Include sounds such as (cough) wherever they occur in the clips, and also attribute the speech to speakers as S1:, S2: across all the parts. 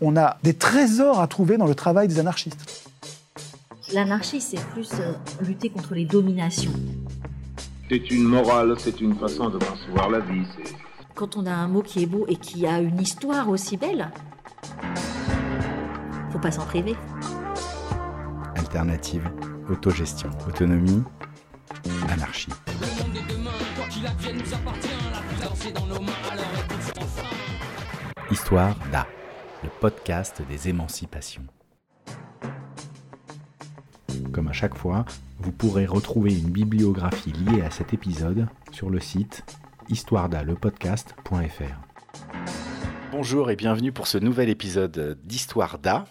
S1: on a des trésors à trouver dans le travail des anarchistes.
S2: L'anarchie, c'est plus euh, lutter contre les dominations.
S3: C'est une morale, c'est une façon de concevoir la vie. c'est-
S2: Quand on a un mot qui est beau et qui a une histoire aussi belle, faut pas s'en priver.
S4: Alternative, autogestion, autonomie, anarchie. Histoire d'A, le podcast des émancipations. Comme à chaque fois, vous pourrez retrouver une bibliographie liée à cet épisode sur le site histoiredalepodcast.fr. Bonjour et bienvenue pour ce nouvel épisode d'Histoire d'A.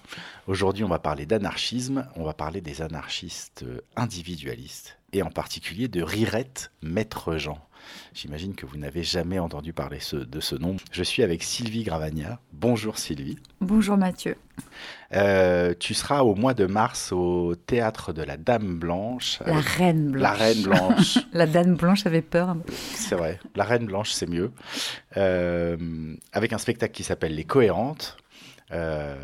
S4: Aujourd'hui, on va parler d'anarchisme, on va parler des anarchistes individualistes et en particulier de Rirette Maître Jean. J'imagine que vous n'avez jamais entendu parler ce- de ce nom. Je suis avec Sylvie Gravagna. Bonjour Sylvie.
S5: Bonjour Mathieu.
S4: Euh, tu seras au mois de mars au théâtre de la Dame Blanche.
S5: La reine blanche.
S4: La Reine Blanche. (laughs)
S5: La dame blanche avait peur.
S4: C'est vrai. La Reine Blanche, c'est mieux. Euh, avec un spectacle qui s'appelle Les Cohérentes, euh,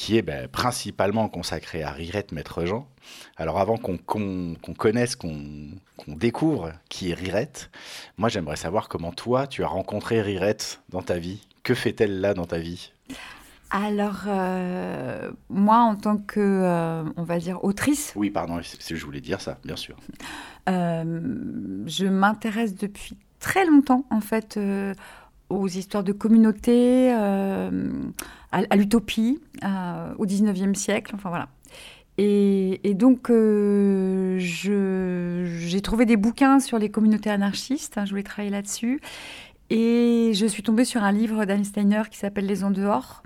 S4: qui est ben, principalement consacré à Rirette Maître Jean. Alors avant qu'on connaisse, qu'on découvre qui est Rirette, moi j'aimerais savoir comment toi tu as rencontré Rirette dans ta vie. Que fait-elle là dans ta vie?
S5: Alors, euh, moi, en tant que, euh, on va dire, autrice,
S4: Oui, pardon, je voulais dire ça, bien sûr.
S5: euh, je m'intéresse depuis très longtemps, en fait, aux histoires de communauté, euh, à, l'utopie, euh, au 19e siècle, enfin voilà. Et, donc, euh, j'ai trouvé des bouquins sur les communautés anarchistes, hein, je voulais travailler là-dessus. Et je suis tombée sur un livre d'Anne Steiner qui s'appelle Les en dehors.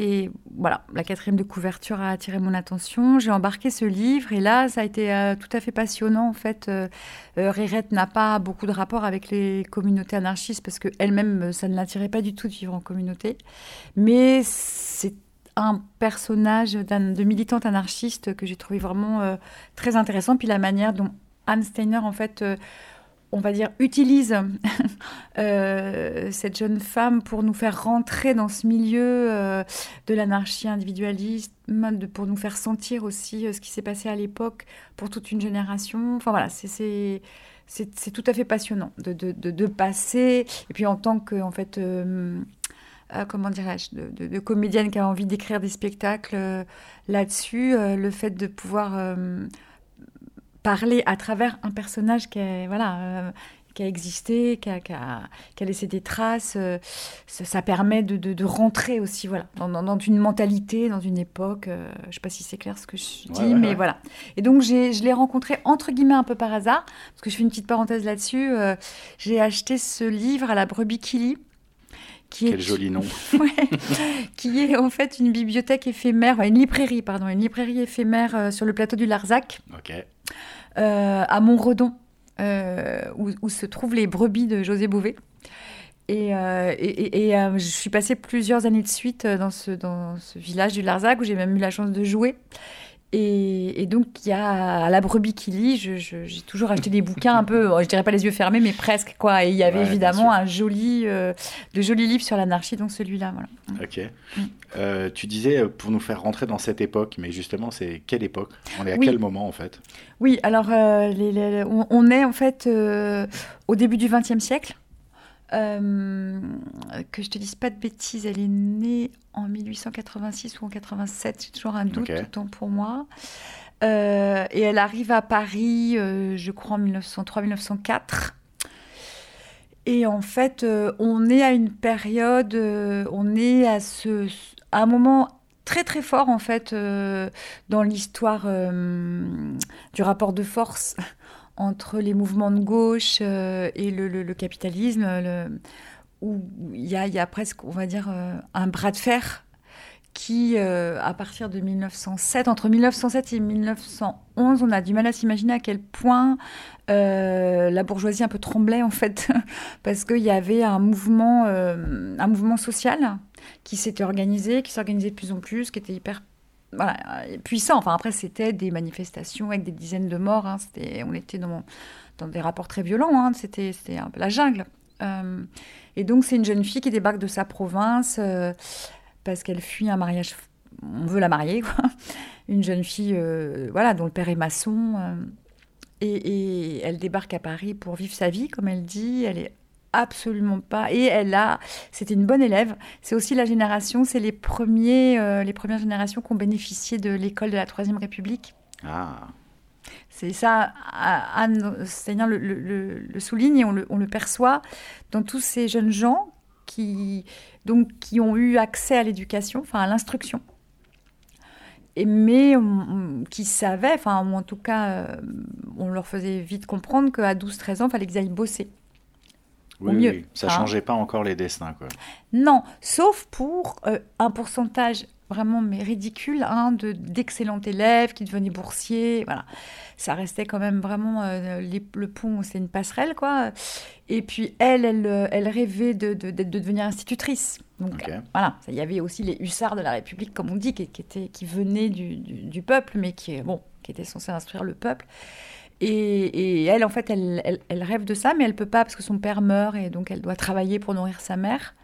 S5: Et voilà, la quatrième de couverture a attiré mon attention. J'ai embarqué ce livre et là, ça a été euh, tout à fait passionnant. En fait, euh, euh, n'a pas beaucoup de rapport avec les communautés anarchistes parce qu'elle-même, euh, ça ne l'attirait pas du tout de vivre en communauté. Mais c'est un personnage de militante anarchiste que j'ai trouvé vraiment très intéressant. Puis la manière dont Anne Steiner, en fait, on va dire, utilise (laughs) euh, cette jeune femme pour nous faire rentrer dans ce milieu euh, de l'anarchie individualiste, pour nous faire sentir aussi euh, ce qui s'est passé à l'époque pour toute une génération. Enfin voilà, c'est- tout à fait passionnant de, de, passer. Et puis en tant que, en fait, comment dirais-je, de, comédienne qui a envie d'écrire des spectacles là-dessus, le fait de pouvoir parler à travers un personnage qui est, voilà, euh, qui a existé, qui a, qui a- qui a laissé des traces, euh, ça, permet de, de- de rentrer aussi voilà, dans, dans- une mentalité, dans une époque. euh, je ne sais pas si c'est clair ce que je dis,
S4: Ouais, ouais,
S5: mais
S4: ouais.
S5: voilà. Et donc, je l'ai rencontré entre guillemets un peu par hasard, parce que je fais une petite parenthèse là-dessus. euh, j'ai acheté ce livre à la Brebis Kili. Qui
S4: Quel
S5: est,
S4: joli nom. (laughs)
S5: Ouais, qui est en fait une bibliothèque éphémère, une librairie, pardon, une librairie éphémère sur le plateau du Larzac,
S4: Ok.
S5: Euh, à Montredon, euh, où, se trouvent les brebis de José Bouvet. Et, euh, je suis passée plusieurs années de suite dans ce village du Larzac où j'ai même eu la chance de jouer. Et, et donc, il y a à la brebis qui lit, j'ai toujours acheté des bouquins un peu, (laughs) je dirais pas les yeux fermés, mais presque, quoi. Et il y avait
S4: Ouais,
S5: évidemment un joli, euh, de jolis livres sur l'anarchie, donc celui-là, voilà.
S4: Ok.
S5: Mm.
S4: Euh, tu disais euh, pour nous faire rentrer dans cette époque, mais justement, c'est quelle époque? On est à
S5: Oui.
S4: quel moment en fait?
S5: Oui, alors euh, les- les- on, on est en fait euh, au début du XXe siècle. Euh, que je te dise pas de bêtises, elle est née en 1886 ou en 87, j'ai toujours un doute,
S4: Ok.
S5: autant pour moi. Euh, et elle arrive à Paris, euh, je crois en 1903-1904. Et en fait, on est à une période, on est à, ce, à un moment très très fort en fait euh, dans l'histoire euh, du rapport de force entre les mouvements de gauche euh, et le, capitalisme, où il y a, presque, on va dire, euh, un bras de fer qui, euh, à partir de 1907, entre 1907 et 1911, on a du mal à s'imaginer à quel point la bourgeoisie un peu tremblait en fait, (laughs) parce qu'il y avait un mouvement, un mouvement social qui s'était organisé, qui s'organisait de plus en plus, qui était hyper voilà, euh, puissant. Enfin, après, c'était des manifestations avec des dizaines de morts. hein. On était dans, dans des rapports très violents. hein. C'était, un peu la jungle. Euh, et donc, c'est une jeune fille qui débarque de sa province, euh, parce qu'elle fuit un mariage. On veut la marier, quoi. (laughs) Une jeune fille, voilà, dont le père est maçon. et, et elle débarque à Paris pour vivre sa vie, comme elle dit. Elle est absolument pas. Et elle a. C'était une bonne élève. C'est aussi la génération. C'est les premiers, euh, les premières générations qui ont bénéficié de l'école de la Troisième République.
S4: Ah,
S5: C'est ça, Anne Steiner le, le- souligne et on le, on le perçoit dans tous ces jeunes gens qui, donc, qui ont eu accès à l'éducation, enfin à l'instruction. Et, mais on- on- qui savaient, enfin, en tout cas, euh, on leur faisait vite comprendre qu'à 12-13 ans, il fallait qu'ils aillent bosser.
S4: Oui,
S5: mieux,
S4: oui, ça
S5: hein.
S4: changeait pas encore les destins, quoi.
S5: Non, sauf pour euh, un pourcentage vraiment mais ridicule hein, de d'excellents élèves qui devenaient boursiers. Voilà, ça restait quand même vraiment euh, les- le pont, c'est une passerelle quoi. Et puis elle, elle, euh, elle rêvait de, de, devenir institutrice. Donc voilà, il y avait aussi les hussards de la République, comme on dit, qui, qui, étaient, qui venaient du, du, du peuple, mais qui, bon, qui étaient censés instruire le peuple. Et, et elle, en fait, elle, elle, elle rêve de ça, mais elle peut pas parce que son père meurt et donc elle doit travailler pour nourrir sa mère.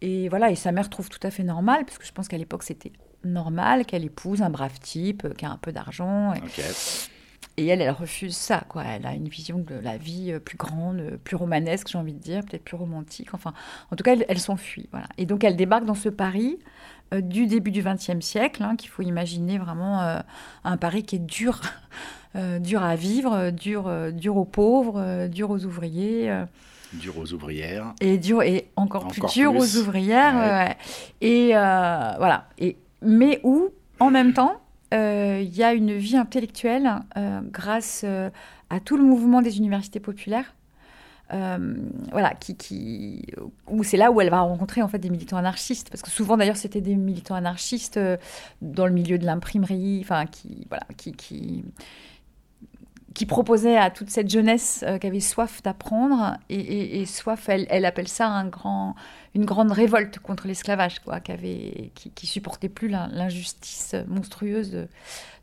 S5: Et voilà, et sa mère trouve tout à fait normal, parce que je pense qu'à l'époque c'était normal qu'elle épouse un brave type euh, qui a un peu d'argent. Et, elle, elle refuse ça, quoi. Elle a une vision de la vie euh, plus grande, euh, plus romanesque, j'ai envie de dire, peut-être plus romantique. Enfin, en tout cas, elle, elle s'enfuit. Voilà. Et donc, elle débarque dans ce Paris du début du XXe siècle, hein, qu'il faut imaginer vraiment euh, un Paris qui est dur, (laughs) euh, dur à vivre, euh, dur, euh, dur aux pauvres, euh, dur aux ouvriers. euh,
S4: Dur aux ouvrières.
S5: et dur et encore, plus dur
S4: plus.
S5: aux ouvrières
S4: Ouais.
S5: et euh, voilà et mais où en même temps euh, il y a une vie intellectuelle euh, grâce euh, à tout le mouvement des universités populaires euh, voilà qui, qui où c'est là où elle va rencontrer en fait des militants anarchistes. Parce que souvent d'ailleurs c'était des militants anarchistes euh, dans le milieu de l'imprimerie enfin qui voilà qui, qui qui à toute cette jeunesse euh, qui avait soif d'apprendre. Et, soif, elle, elle appelle ça un grand, une grande révolte contre l'esclavage, quoi, qui avait, qui, supportait plus l'in- l'injustice monstrueuse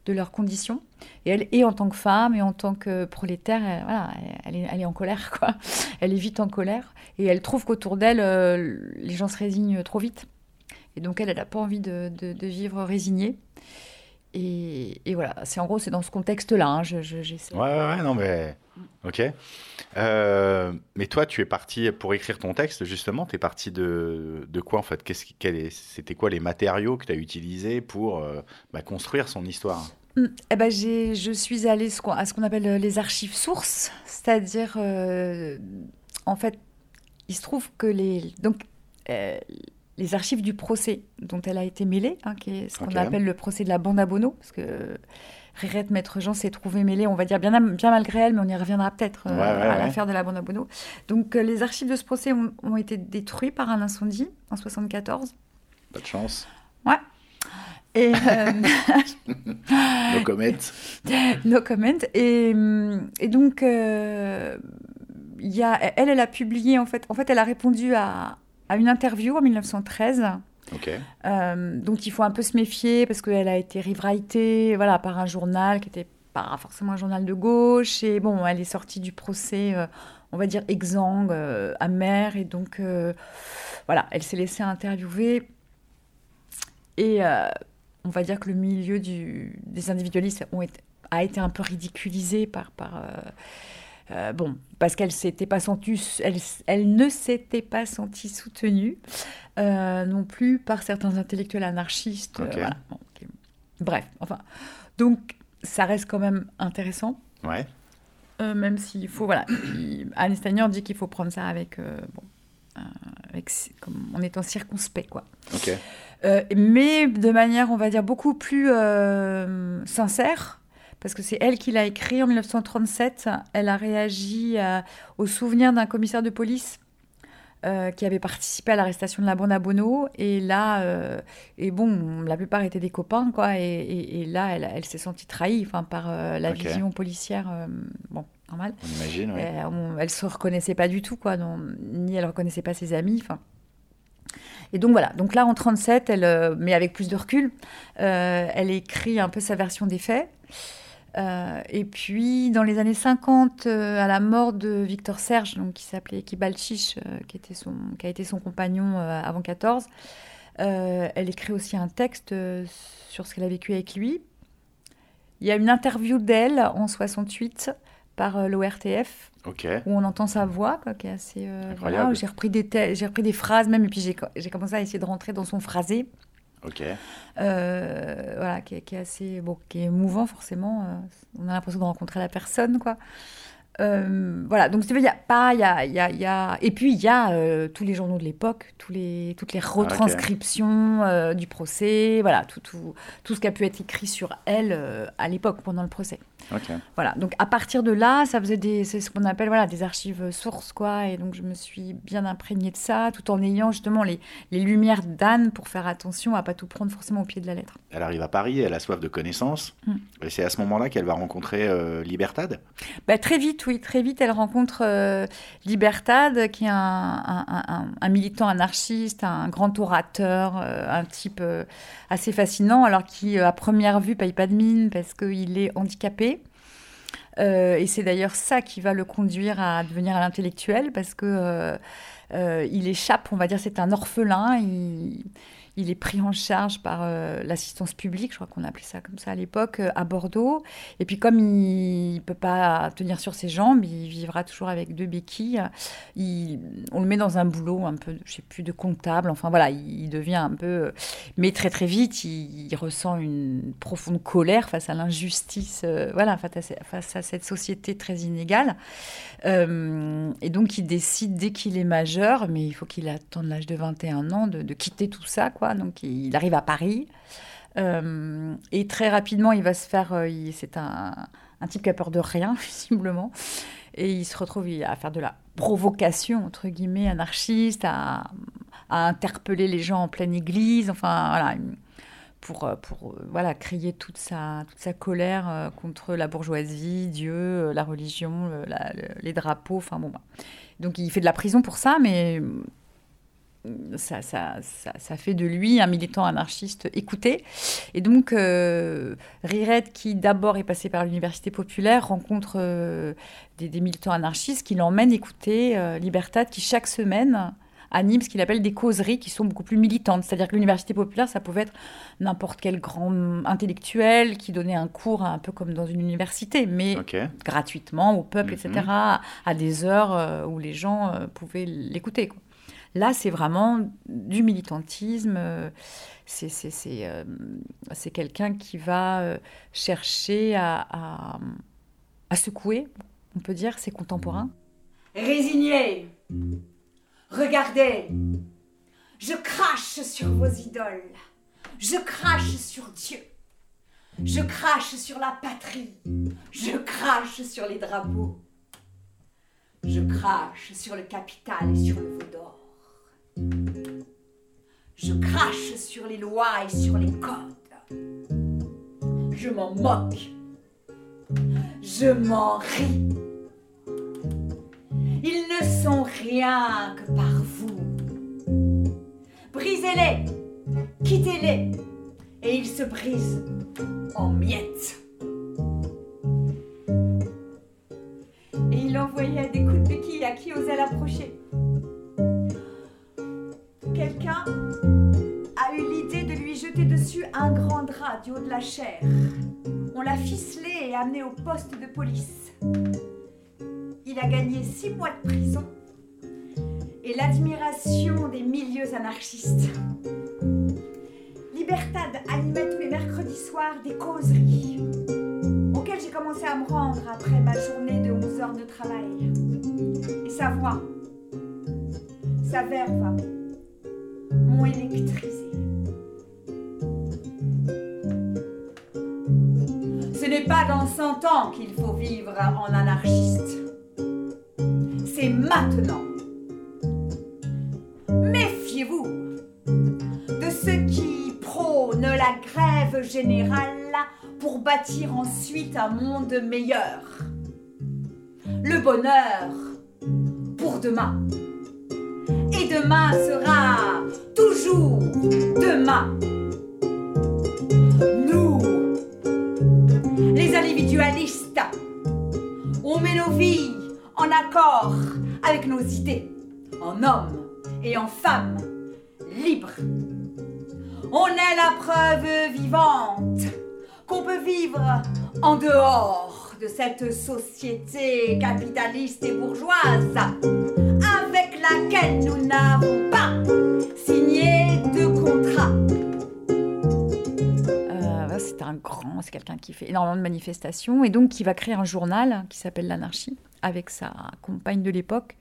S5: de, leurs conditions. Et elle, et en tant que femme et en tant que prolétaire, elle, voilà, elle, est, elle est en colère, quoi. (laughs) Elle est vite en colère et elle trouve qu'autour d'elle, euh, les gens se résignent trop vite. Et donc elle, elle n'a pas envie de- de vivre résignée. Et, et voilà, c'est en gros, c'est dans ce contexte-là. hein, je.
S4: Ouais, ouais, non, mais. Ok. Euh, mais toi, tu es parti pour écrire ton texte, justement. Tu es parti de, de quoi, en fait? Qu'est-ce C'était quoi les matériaux que tu as utilisés pour euh, bah, construire son histoire?
S5: Mm. Eh ben, j'ai, je suis allée ce à ce qu'on appelle euh, les archives sources, c'est-à-dire, euh, en fait, il se trouve que les, donc, les archives du procès dont elle a été mêlée, hein, qui est ce qu'on appelle le procès de la bande à Bono, parce que Rirette Maître Jean s'est trouvée mêlée, on va dire bien, bien malgré elle, mais on y reviendra peut-être euh,
S4: Ouais, ouais,
S5: à
S4: ouais.
S5: l'affaire de la bande à Bono. Donc, euh, les archives de ce procès ont, ont été détruites par un incendie en 74.
S4: Pas de chance.
S5: Et, euh, (laughs)
S4: No comment. (laughs)
S5: No comment. Et, et donc, il y a, elle, elle a publié, en fait, en fait, elle a répondu à, à une interview en 1913.
S4: Ok.
S5: euh, dont il faut un peu se méfier parce qu'elle a été rewritée voilà, par un journal qui n'était pas forcément un journal de gauche. Et bon, elle est sortie du procès, euh, on va dire, exsangue, euh, amère. Et donc, euh, voilà, elle s'est laissée interviewer. Et on va dire que le milieu du, des individualistes ont été- a été un peu ridiculisé par. par euh, bon, parce qu'elle s'était pas sentie, elle, elle ne s'était pas sentie soutenue euh, non plus par certains intellectuels anarchistes. euh, voilà. Bon. Bref, enfin, donc ça reste quand même intéressant.
S4: Ouais.
S5: Même s'il faut, voilà, Stagner dit qu'il faut prendre ça avec, bon, avec, comme, en étant circonspect, quoi.
S4: Ok.
S5: Euh, mais de manière, on va dire, beaucoup plus euh, sincère, parce que c'est elle qui l'a écrit en 1937. Elle a réagi à- au souvenir d'un commissaire de police euh, qui avait participé à l'arrestation de la bande à Bono. Et là, euh, et bon, la plupart étaient des copains, quoi. Et, et- et là, elle, elle s'est sentie trahie enfin, par euh, la vision policière. euh, bon, normal.
S4: On imagine.
S5: Euh, on- elle se reconnaissait pas du tout, quoi, non, ni elle reconnaissait pas ses amis. Enfin. Et donc voilà, donc là en 37, elle, euh, mais avec plus de recul, euh, elle écrit un peu sa version des faits. Euh, et puis dans les années 50, euh, à la mort de Victor Serge, donc, qui s'appelait Kibalchich, euh, qui, était son, qui a été son compagnon euh, avant 14, Euh, elle écrit aussi un texte sur ce qu'elle a vécu avec lui. Il y a une interview d'elle en 68 par l'ORTF où on entend sa voix, quoi, qui est assez. voilà, j'ai repris des j'ai repris des phrases même, et puis j'ai commencé à essayer de rentrer dans son phrasé,
S4: Ok.
S5: euh, voilà, qui est, qui est assez, bon, qui est émouvant forcément. euh, on a l'impression de rencontrer la personne, quoi. Euh, voilà, donc il y a pas, il y a, y a, y a- et puis il y a euh, tous les journaux de l'époque, tous les, toutes les retranscriptions euh, du procès, voilà, tout, tout, tout ce qui a pu être écrit sur elle à l'époque pendant le procès. Voilà, donc à partir de là, ça faisait des, c'est ce qu'on appelle voilà, des archives sources, quoi. Et donc je me suis bien imprégnée de ça, tout en ayant justement les, les lumières d'Anne pour faire attention à pas tout prendre forcément au pied de la lettre.
S4: Elle arrive à Paris, elle a soif de connaissances.
S5: Mm.
S4: Et c'est à ce moment-là qu'elle va rencontrer euh, Libertad?
S5: Bah, très vite, oui, très vite, elle rencontre euh, Libertad, qui est un, un- un- un militant anarchiste, un grand orateur, euh, un type euh, assez fascinant, alors qui, à première vue, paye pas de mine parce qu'il est handicapé. Euh, et c'est d'ailleurs ça qui va le conduire à devenir un intellectuel, parce que euh, euh, il échappe, on va dire, c'est un orphelin. Il est pris en charge par euh, l'assistance publique, je crois qu'on appelait ça comme ça à l'époque, euh, à Bordeaux. Et puis comme il ne peut pas tenir sur ses jambes, il vivra toujours avec deux béquilles. Il- on le met dans un boulot un peu, je sais plus, de comptable. Enfin voilà, il, devient un peu... Mais très très vite, il, ressent une profonde colère face à l'injustice, euh, voilà, face à, cette société très inégale. Et donc il décide dès qu'il est majeur, mais il faut qu'il attende l'âge de 21 ans, de, de quitter tout ça, quoi. Donc il arrive à Paris. Euh, et très rapidement, il va se faire. euh, c'est un, un type qui a peur de rien, (laughs) visiblement. Et il se retrouve à faire de la provocation, entre guillemets, anarchiste, à, interpeller les gens en pleine église. Enfin, voilà. Pour, euh, pour voilà, crier toute sa, toute sa colère contre la bourgeoisie, Dieu, la religion, les drapeaux. Enfin, bon, bah. Donc il fait de la prison pour ça, mais ça, ça, ça, ça fait de lui un militant anarchiste écouté. Et donc, euh, Rirette, qui d'abord est passé par l'université populaire, rencontre euh, des, des militants anarchistes qui l'emmènent écouter euh, Libertad, qui chaque semaine anime ce qu'il appelle des causeries qui sont beaucoup plus militantes. C'est-à-dire que l'université populaire, ça pouvait être n'importe quel grand intellectuel qui donnait un cours un peu comme dans une université, mais gratuitement au peuple, etc., à des heures où les gens pouvaient l'écouter. Là, c'est vraiment du militantisme. euh, c'est euh, c'est quelqu'un qui va euh, chercher à secouer, on peut dire, ses contemporains.
S6: Résignez Regardez Je crache sur vos idoles. Je crache sur Dieu. Je crache sur la patrie. Je crache sur les drapeaux. Je crache sur le capital et sur le veau d'or. Je crache sur les lois et sur les codes. Je m'en moque. Je m'en ris. Ils ne sont rien que par vous. Brisez-les, quittez-les, et ils se brisent en miettes. Et il envoyait des coups de béquille à qui osait l'approcher. A eu l'idée de lui jeter dessus un grand drap du haut de la chair. On l'a ficelé et amené au poste de police. Il a gagné six mois de prison et l'admiration des milieux anarchistes. Libertad animait tous les mercredis soirs des causeries auxquelles j'ai commencé à me rendre après ma journée de 11 heures de travail. Et sa voix, sa verve Ce n'est pas dans 100 ans qu'il faut vivre en anarchiste. C'est maintenant. Méfiez-vous de ceux qui prônent la grève générale pour bâtir ensuite un monde meilleur. Le bonheur pour demain. Demain sera toujours demain. Nous, les individualistes, on met nos vies en accord avec nos idées, en hommes et en femmes libres. On est la preuve vivante qu'on peut vivre en dehors de cette société capitaliste et bourgeoise laquelle nous n'avons pas signé de contrat.
S5: Euh, voilà, c'est un grand, c'est quelqu'un qui fait énormément de manifestations et donc qui va créer un journal qui s'appelle l'Anarchie avec sa compagne de l'époque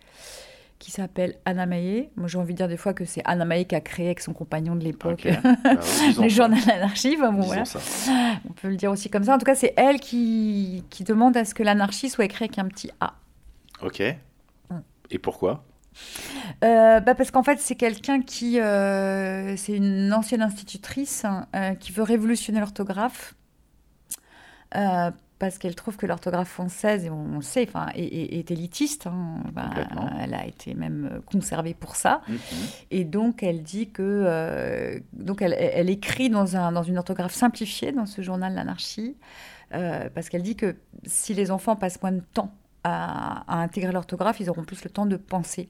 S5: qui s'appelle Anna Maillet. Moi, j'ai envie de dire des fois que c'est Anna Maillet qui a créé avec son compagnon de l'époque.
S4: Bah, (laughs) disons
S5: le
S4: ça.
S5: journal L'Anarchie. Enfin, bon,
S4: Disons
S5: voilà.
S4: ça.
S5: On peut le dire aussi comme ça. En tout cas, c'est elle qui, qui demande à ce que l'anarchie soit écrit avec un petit A.
S4: Ok.
S5: Mm.
S4: Et pourquoi?
S5: Euh, bah parce qu'en fait, c'est quelqu'un qui. euh, c'est une ancienne institutrice hein, euh, qui veut révolutionner l'orthographe. parce qu'elle trouve que l'orthographe française, et on, on le sait, enfin, est, est- est élitiste. hein. Elle a été même conservée pour ça.
S4: Mhm.
S5: Et donc, elle dit que. donc, elle, elle écrit dans, un, dans une orthographe simplifiée dans ce journal L'Anarchie, parce qu'elle dit que si les enfants passent moins de temps à, à intégrer l'orthographe, ils auront plus le temps de penser.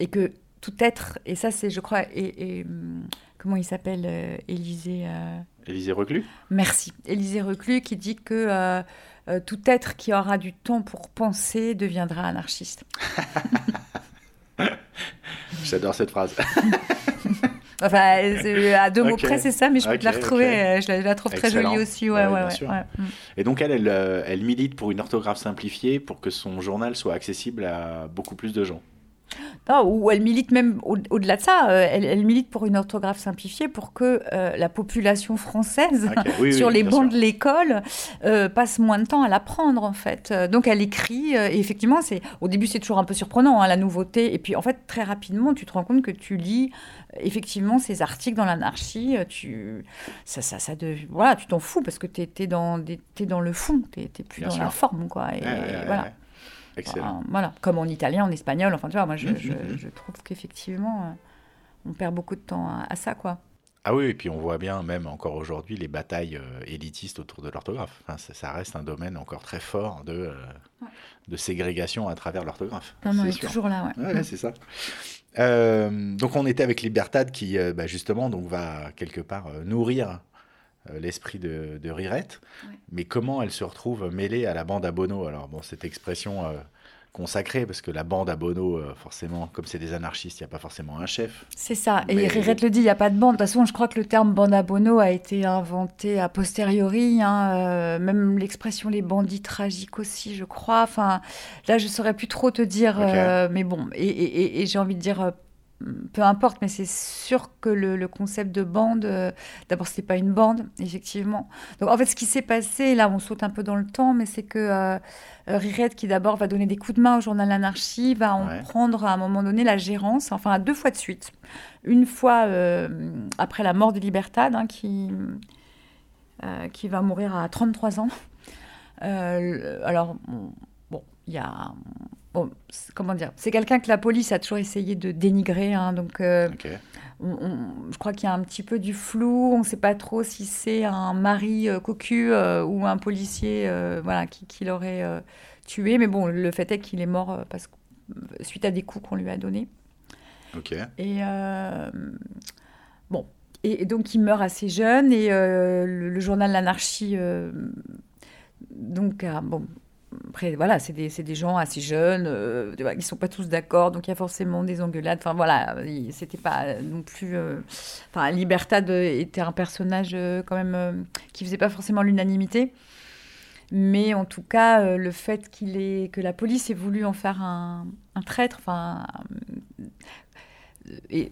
S5: Et que tout être, et ça, c'est, je crois, et, et, hum, comment il s'appelle, euh, Élisée euh,
S4: Élisée Reclus
S5: Merci. Élisée Reclus qui dit que euh, euh, tout être qui aura du temps pour penser deviendra anarchiste. (laughs)
S4: J'adore cette phrase. (laughs)
S5: Enfin, à deux mots près, c'est ça, mais je peux te la retrouver. euh, Je la, je la trouve très jolie aussi. Ouais,
S4: Ouais. Et donc elle, elle, euh, elle milite pour une orthographe simplifiée pour que son journal soit accessible à beaucoup plus de gens.
S5: Non, ou elle milite même au- au-delà de ça. euh, elle, elle milite pour une orthographe simplifiée pour que euh, la population française, (laughs)
S4: oui,
S5: sur
S4: oui,
S5: les bancs
S4: sûr.
S5: de l'école, euh, passe moins de temps à l'apprendre en fait. Donc elle écrit. et effectivement, c'est au début c'est toujours un peu surprenant hein, la nouveauté. Et puis en fait très rapidement, tu te rends compte que tu lis effectivement ces articles dans l'anarchie. euh, Tu ça ça ça de voilà, tu t'en fous parce que t'es es dans t'es dans le fond. T'es t'es plus
S4: Bien
S5: dans
S4: sûr.
S5: la forme quoi. Et
S4: Ouais, ouais, ouais,
S5: voilà.
S4: ouais. Excellent.
S5: Voilà, comme en italien, en espagnol. Enfin, tu vois, moi, je,
S4: Mhm,
S5: je-
S4: mhm.
S5: je trouve qu'effectivement, euh, on perd beaucoup de temps à, à ça, quoi.
S4: Ah oui, et puis on voit bien, même encore aujourd'hui, les batailles euh, élitistes autour de l'orthographe. Enfin, ça, ça reste un domaine encore très fort de, euh, de ségrégation à travers l'orthographe.
S5: Non, non, est toujours là, ouais.
S4: Ouais, ouais, c'est ça. Euh, donc on était avec Libertad qui, bah, justement, donc va quelque part nourrir l'esprit de, de Rirette. Mais comment elle se retrouve mêlée à la bande à Bono? Alors bon, cette expression consacrée, parce que la bande à Bono, euh, forcément, comme c'est des anarchistes, il n'y a pas forcément un chef.
S5: C'est ça. Et Rirette le dit, il n'y a pas de bande. De toute façon, je crois que le terme bande à bono a été inventé a posteriori. hein, euh, même l'expression les bandits tragiques aussi, je crois. Enfin, là, je saurais plus trop te dire. Euh, mais bon, et, et- et- et j'ai envie de dire. Peu importe, mais c'est sûr que le, le concept de bande, euh, d'abord, c'était pas une bande, effectivement. Donc, en fait, ce qui s'est passé, là, on saute un peu dans le temps, mais c'est que euh, euh, Rirette, qui d'abord va donner des coups de main au journal Anarchie, va en
S4: Ouais.
S5: prendre à un moment donné la gérance, enfin, à deux fois de suite. Une fois euh, après la mort de Libertad, hein, qui, euh, qui va mourir à 33 ans. Alors, bon, il y a. Bon, comment dire C'est quelqu'un que la police a toujours essayé de dénigrer. hein, donc, euh,
S4: Ok.
S5: on- on- je crois qu'il y a un petit peu du flou. On ne sait pas trop si c'est un mari euh, cocu euh, ou un policier voilà, qui, qui l'aurait tué. Mais bon, le fait est qu'il est mort parce suite à des coups qu'on lui a donnés. Et bon, et, et donc il meurt assez jeune et le, le journal L'Anarchie, donc bon. Après, voilà, c'est des, des gens assez jeunes, euh, qui ne sont pas tous d'accord, donc il y a forcément des engueulades. Enfin, voilà, il- c'était pas non plus. euh, Enfin, Libertad était un personnage euh, quand même euh, qui faisait pas forcément l'unanimité. Mais en tout cas, euh, le fait qu'il ait, que la police ait voulu en faire un, un traître, enfin,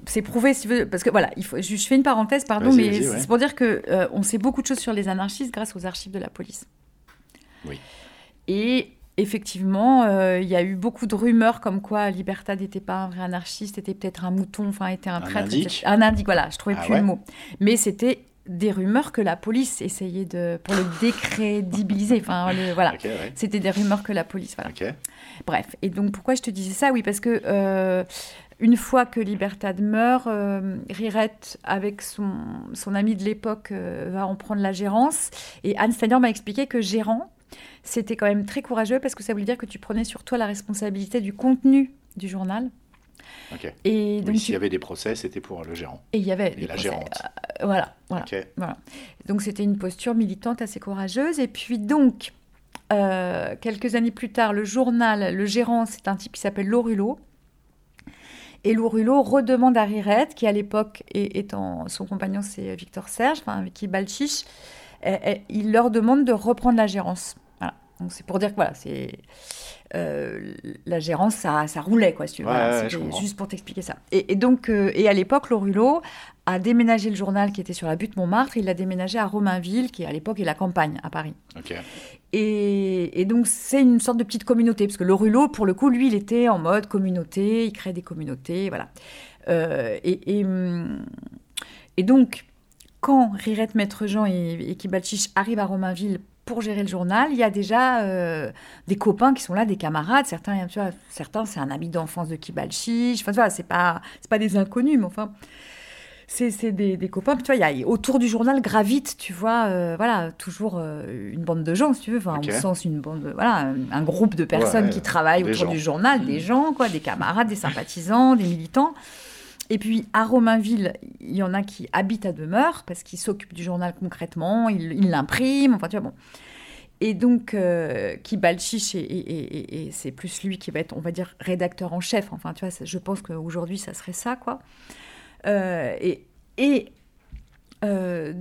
S5: c'est prouvé, si veux, parce que voilà, il faut, je, je fais une parenthèse, pardon, mais
S4: ouais.
S5: c'est pour dire que euh, on sait beaucoup de choses sur les anarchistes grâce aux archives de la police.
S4: Oui.
S5: Et effectivement, euh, il y a eu beaucoup de rumeurs comme quoi Libertad n'était pas un vrai anarchiste, était peut-être un mouton, enfin était un,
S4: Un indique.
S5: un indique. Voilà, je trouvais
S4: Ah
S5: plus
S4: ouais
S5: le mot. Mais c'était des rumeurs que la police essayait de pour le décrédibiliser. Enfin, le- voilà.
S4: Ouais.
S5: C'était des rumeurs que la police. Voilà. Bref, et donc pourquoi je te disais ça? Oui, parce que euh, une fois que Libertad meurt, euh, Rirette, avec son, son ami de l'époque, euh, va en prendre la gérance. Et Anne Steiner m'a expliqué que gérant, c'était quand même très courageux parce que ça voulait dire que tu prenais sur toi la responsabilité du contenu du journal. Et donc,
S4: Oui, s'il
S5: tu-
S4: y avait des procès, c'était pour le gérant
S5: et il y avait
S4: et
S5: des
S4: la
S5: procès.
S4: gérante.
S5: Voilà, voilà. Voilà. Donc c'était une posture militante assez courageuse. Et puis donc, euh, quelques années plus tard, le journal, le gérant, c'est un type qui s'appelle Lorulot. Et Lorulot redemande à Rirette, qui à l'époque est, est en- son compagnon c'est Victor Serge, enfin, Balchiche, et- et il leur demande de reprendre la gérance. Donc c'est pour dire que voilà, c'est euh, la gérance, ça, ça roulait quoi. Si tu veux.
S4: Ouais,
S5: Voilà,
S4: ouais,
S5: juste pour t'expliquer ça. Et, et donc, euh, et à l'époque, Lorulot a déménagé le journal qui était sur la butte Montmartre. Il l'a déménagé à Romainville, qui à l'époque est la campagne à Paris. Et, et donc, c'est une sorte de petite communauté, parce que le Rulot, pour le coup, lui, il était en mode communauté, il crée des communautés, voilà. Euh, et, et, hum, et donc, quand Rirette Maître Jean et, et Kibalchich arrivent à Romainville pour gérer le journal, il y a déjà euh, des copains qui sont là, des camarades. Certains, tu vois, certains c'est un ami d'enfance de Kibalchich. Enfin, tu vois, c'est pas, c'est pas des inconnus, mais enfin, c'est c'est des, des copains. Puis, tu vois, il y a, autour du journal gravite, tu vois, euh, voilà, toujours euh, une bande de gens, si tu veux. Enfin, au sens une bande, de- voilà, un, groupe de personnes
S4: Ouais,
S5: qui travaillent autour
S4: gens.
S5: du journal, des gens, quoi, des camarades, des sympathisants, des militants. Et puis à Romainville, il y en a qui habitent à demeure parce qu'ils s'occupent du journal concrètement, ils l'impriment, enfin tu vois bon. Et donc euh, qui Balchiche et, et- c'est plus lui qui va être, on va dire, rédacteur en chef. Enfin tu vois, je pense qu'aujourd'hui ça serait ça quoi. Euh, et euh,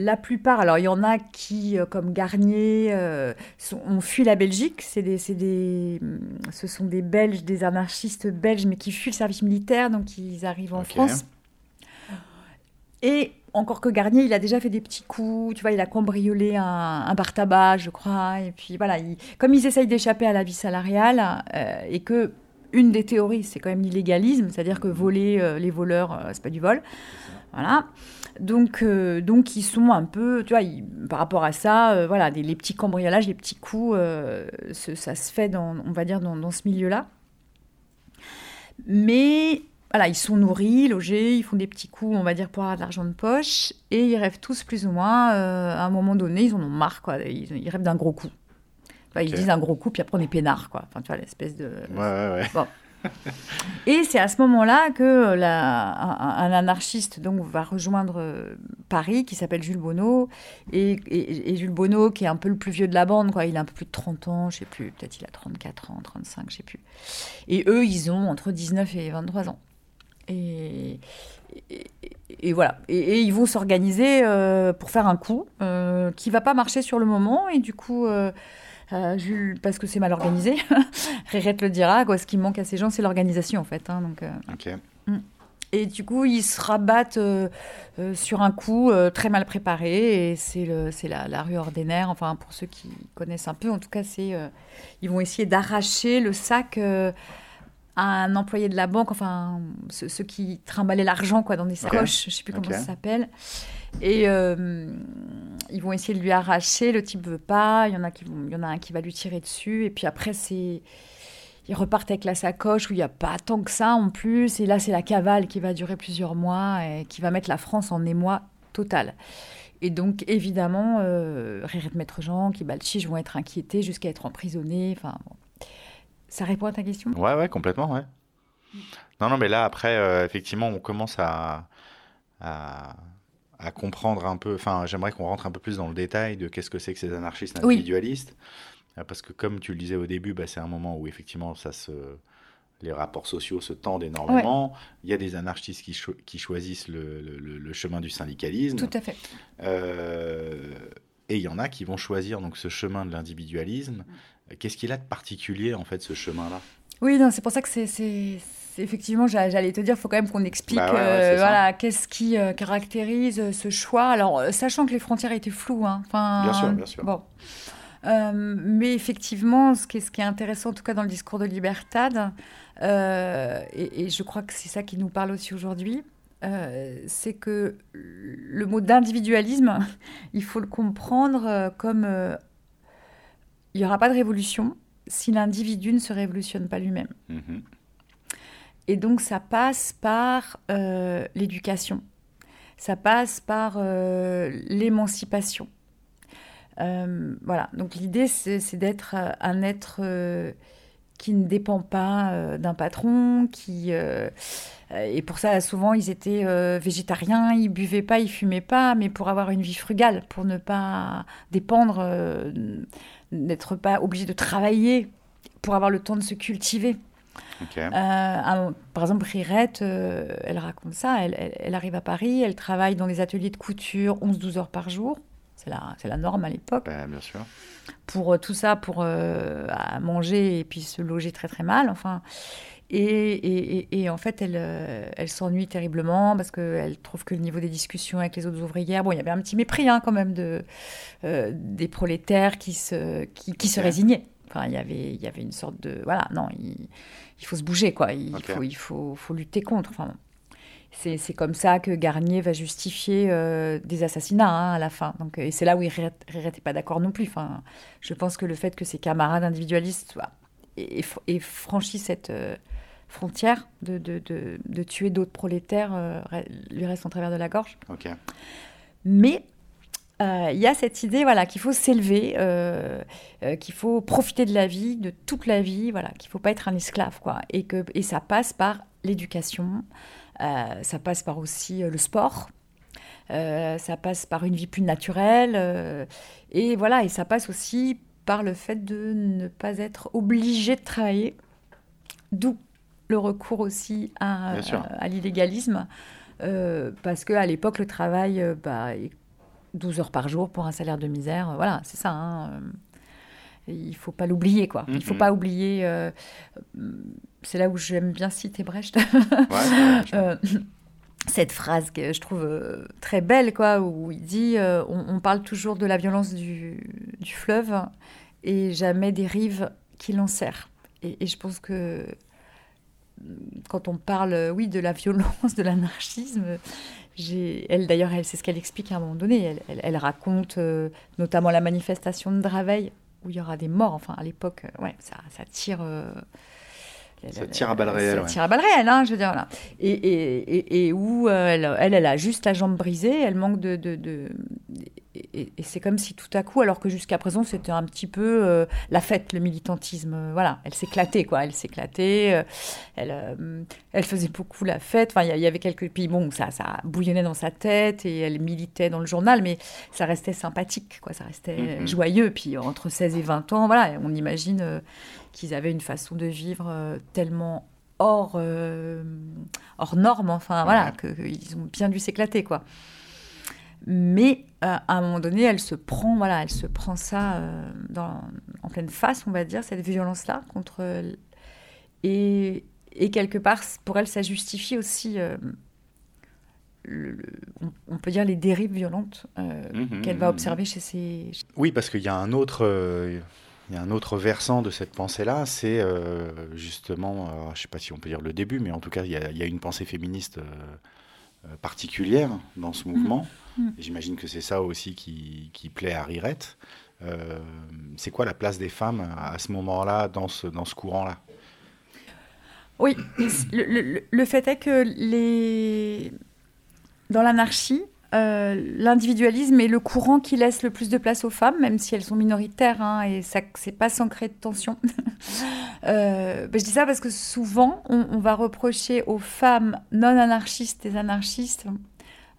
S5: la plupart, alors il y en a qui, euh, comme Garnier, euh, sont- ont fui la Belgique. C'est des, c'est des, hum, ce sont des Belges, des anarchistes belges, mais qui fuient le service militaire, donc ils arrivent en. France. Et encore que Garnier, il a déjà fait des petits coups, tu vois, il a cambriolé un, un bar tabac, je crois. Et puis voilà, il- comme ils essayent d'échapper à la vie salariale, euh, et que une des théories, c'est quand même l'illégalisme, c'est-à-dire que voler, euh, les voleurs, euh, c'est pas du vol. Voilà. Donc, euh, donc ils sont un peu, tu vois, ils- par rapport à ça, euh, voilà, des- les petits cambriolages, les petits coups, euh, ce- ça se fait, dans, on va dire, dans, dans ce milieu-là. Mais voilà, ils sont nourris, logés, ils font des petits coups, on va dire, pour avoir de l'argent de poche, et ils rêvent tous plus ou moins, à un moment donné, ils en ont marre, quoi. Ils, ils rêvent d'un gros coup. Enfin, Ils disent un gros coup, puis après on est peinard, quoi. Enfin, tu vois, l'espèce de...
S4: Ouais, ouais, ouais.
S5: Et c'est à ce moment-là que la- un, anarchiste va rejoindre euh, Paris, qui s'appelle Jules Bonneau. Et, Jules Bonneau, qui est un peu le plus vieux de la bande, il a un peu plus de 30 ans, je sais plus, peut-être il a 34 ans, 35, je sais plus. Et eux, ils ont entre 19 et 23 ans. Et, et, et- voilà. Et, et ils vont s'organiser euh, pour faire un coup euh, qui va pas marcher sur le moment. Et du coup, euh, euh, Jules, parce que c'est mal organisé, (laughs) Rérette le dira, quoi, ce qui manque à ces gens, c'est l'organisation en fait. hein, donc, euh,
S4: Ok.
S5: et du coup, ils se rabattent euh, sur un coup très mal préparé. Et c'est la, la rue ordinaire. Enfin, pour ceux qui connaissent un peu, en tout cas, c'est ils vont essayer d'arracher le sac à un employé de la banque. Enfin, ceux, ceux qui trimballaient l'argent quoi dans des sacoches. Je sais plus comment ça s'appelle. Et euh, ils vont essayer de lui arracher. Le type veut pas. Il y en a qui il y en a un qui va lui tirer dessus. Et puis après, c'est ils repartent avec la sacoche où il n'y a pas tant que ça en plus. Et là, c'est la cavale qui va durer plusieurs mois et qui va mettre la France en émoi total. Et donc, évidemment, euh, Rérette Maître Jean, qui Balchich vont être inquiétés jusqu'à être emprisonnés. Enfin. Ça répond à ta question?
S4: Ouais, ouais, complètement, ouais. Non, non, mais là, après, euh, effectivement, on commence à, à comprendre un peu. Enfin, j'aimerais qu'on rentre un peu plus dans le détail de qu'est-ce que c'est que ces anarchistes individualistes. Euh, Parce que, comme tu le disais au début, bah, c'est un moment où, effectivement, ça se. Les rapports sociaux se tendent énormément. Il y a des anarchistes qui, cho- qui choisissent le, le- le- le chemin du syndicalisme.
S5: Tout à fait.
S4: Euh, et il y en a qui vont choisir donc ce chemin de l'individualisme. Qu'est-ce qu'il a de particulier en fait ce chemin-là?
S5: Oui, c'est pour ça que c'est- effectivement, j'a- j'allais te dire, il faut quand même qu'on explique,
S4: Bah ouais, ouais,
S5: euh, voilà, qu'est-ce qui euh, caractérise euh, ce choix. Alors, sachant que les frontières étaient floues, hein.
S4: Bien sûr, bien sûr.
S5: Bon. Euh, mais effectivement, ce qui, est, ce qui est intéressant, en tout cas dans le discours de Libertad, et, et je crois que c'est ça qui nous parle aussi aujourd'hui, c'est que le mot d'individualisme, (laughs) il faut le comprendre comme il n'y aura pas de révolution si l'individu ne se révolutionne pas lui-même.
S4: Mhm.
S5: Et donc ça passe par euh, l'éducation, ça passe par euh, l'émancipation. Euh, voilà, donc l'idée c'est d'être un être qui ne dépend pas d'un patron, qui et pour ça souvent ils étaient végétariens, ils buvaient pas, ils fumaient pas, mais pour avoir une vie frugale, pour ne pas dépendre, n'être pas obligé de travailler, pour avoir le temps de se cultiver. Euh, un- par exemple, Rirette, euh, elle raconte ça. Elle, elle- elle arrive à Paris, elle travaille dans des ateliers de couture 11-12 heures par jour. C'est la, norme à l'époque.
S4: Ben, bien sûr.
S5: Pour euh, tout ça, pour manger et puis se loger très très mal. Enfin, et, et- et- et en fait, elle, elle s'ennuie terriblement parce qu'elle trouve que le niveau des discussions avec les autres ouvrières, bon, il y avait un petit mépris hein, quand même de, des prolétaires qui se, qui, qui se résignaient. Enfin, il y avait, il y avait une sorte de. Voilà, non, il, il faut se bouger, quoi. Il, faut, il faut, faut lutter contre. Enfin, c'est, comme ça que Garnier va justifier euh, des assassinats hein, à la fin. Donc, et c'est là où il n'était pas d'accord non plus. Enfin, je pense que le fait que ses camarades individualistes soient- aient, aient franchi cette euh, frontière de, de, de- de tuer d'autres prolétaires euh, lui reste en travers de la gorge.
S4: Ok.
S5: Mais euh, il y a cette idée voilà, qu'il faut s'élever, euh, euh, qu'il faut profiter de la vie, de toute la vie, voilà, qu'il ne faut pas être un esclave. Quoi, et, que, et ça passe par l'éducation, ça passe par aussi le sport. ça passe par une vie plus naturelle et voilà et ça passe aussi par le fait de ne pas être obligé de travailler d'où le recours aussi à, l'illégalisme euh, parce qu'à l'époque, le travail, euh, bah, est 12 heures par jour pour un salaire de misère, voilà, c'est ça. hein, euh, il faut pas l'oublier, quoi. Il faut pas oublier. euh, c'est là où j'aime bien citer Brecht.
S4: Ouais, (laughs)
S5: Euh, cette phrase que je trouve très belle, quoi, où il dit euh, on, on parle toujours de la violence du, du fleuve et jamais des rives qui l'enserrent. Et, et je pense que mm, quand on parle, oui, de la violence, de l'anarchisme, elle d'ailleurs, elle, c'est ce qu'elle explique à un moment donné. Elle, elle- elle raconte euh, notamment la manifestation de Draveil où il y aura des morts. Enfin, à l'époque, euh, ouais, ça, ça tire. euh,
S4: Ça tire à balles réelles,
S5: Ça tire à balles réelles, hein, je veux dire. Et, et, et, et où euh, elle, elle, elle a juste la jambe brisée, elle manque de. de, de- et, c'est comme si tout à coup, alors que jusqu'à présent c'était un petit peu euh, la fête, le militantisme, euh, voilà, elle s'éclatait quoi, elle s'éclatait, euh, elle, elle faisait beaucoup la fête, enfin il y avait quelques. Puis bon, ça, ça bouillonnait dans sa tête et elle militait dans le journal, mais ça restait sympathique quoi, ça restait
S4: Mhm.
S5: joyeux. Puis entre 16 et 20 ans, voilà, on imagine qu'ils avaient une façon de vivre tellement hors, hors norme, enfin voilà, qu'ils ont bien dû s'éclater quoi. Mais euh, à un moment donné, elle se prend, voilà, elle se prend ça euh, dans, en pleine face, on va dire, cette violence-là contre. Et, et quelque part, pour elle, ça justifie aussi, euh, le- le- on, on peut dire, les dérives violentes euh,
S4: Mhm,
S5: qu'elle va
S4: mhm.
S5: observer chez ses.
S4: Oui, parce qu'il y a un autre, il y a un autre versant de cette pensée-là, c'est justement, je ne sais pas si on peut dire le début, mais en tout cas, il y a, il y a une pensée féministe particulière dans ce mouvement. Et J'imagine que c'est ça aussi qui, qui plaît à Rirette. Euh, c'est quoi la place des femmes à ce moment-là, dans ce, dans ce courant-là?
S5: Oui, le, le- le fait est que les... dans l'anarchie, euh, l'individualisme est le courant qui laisse le plus de place aux femmes, même si elles sont minoritaires, hein, et ça, c'est pas sans créer de tension. (laughs) Euh, ben, je dis ça parce que souvent, on, on va reprocher aux femmes non anarchistes et anarchistes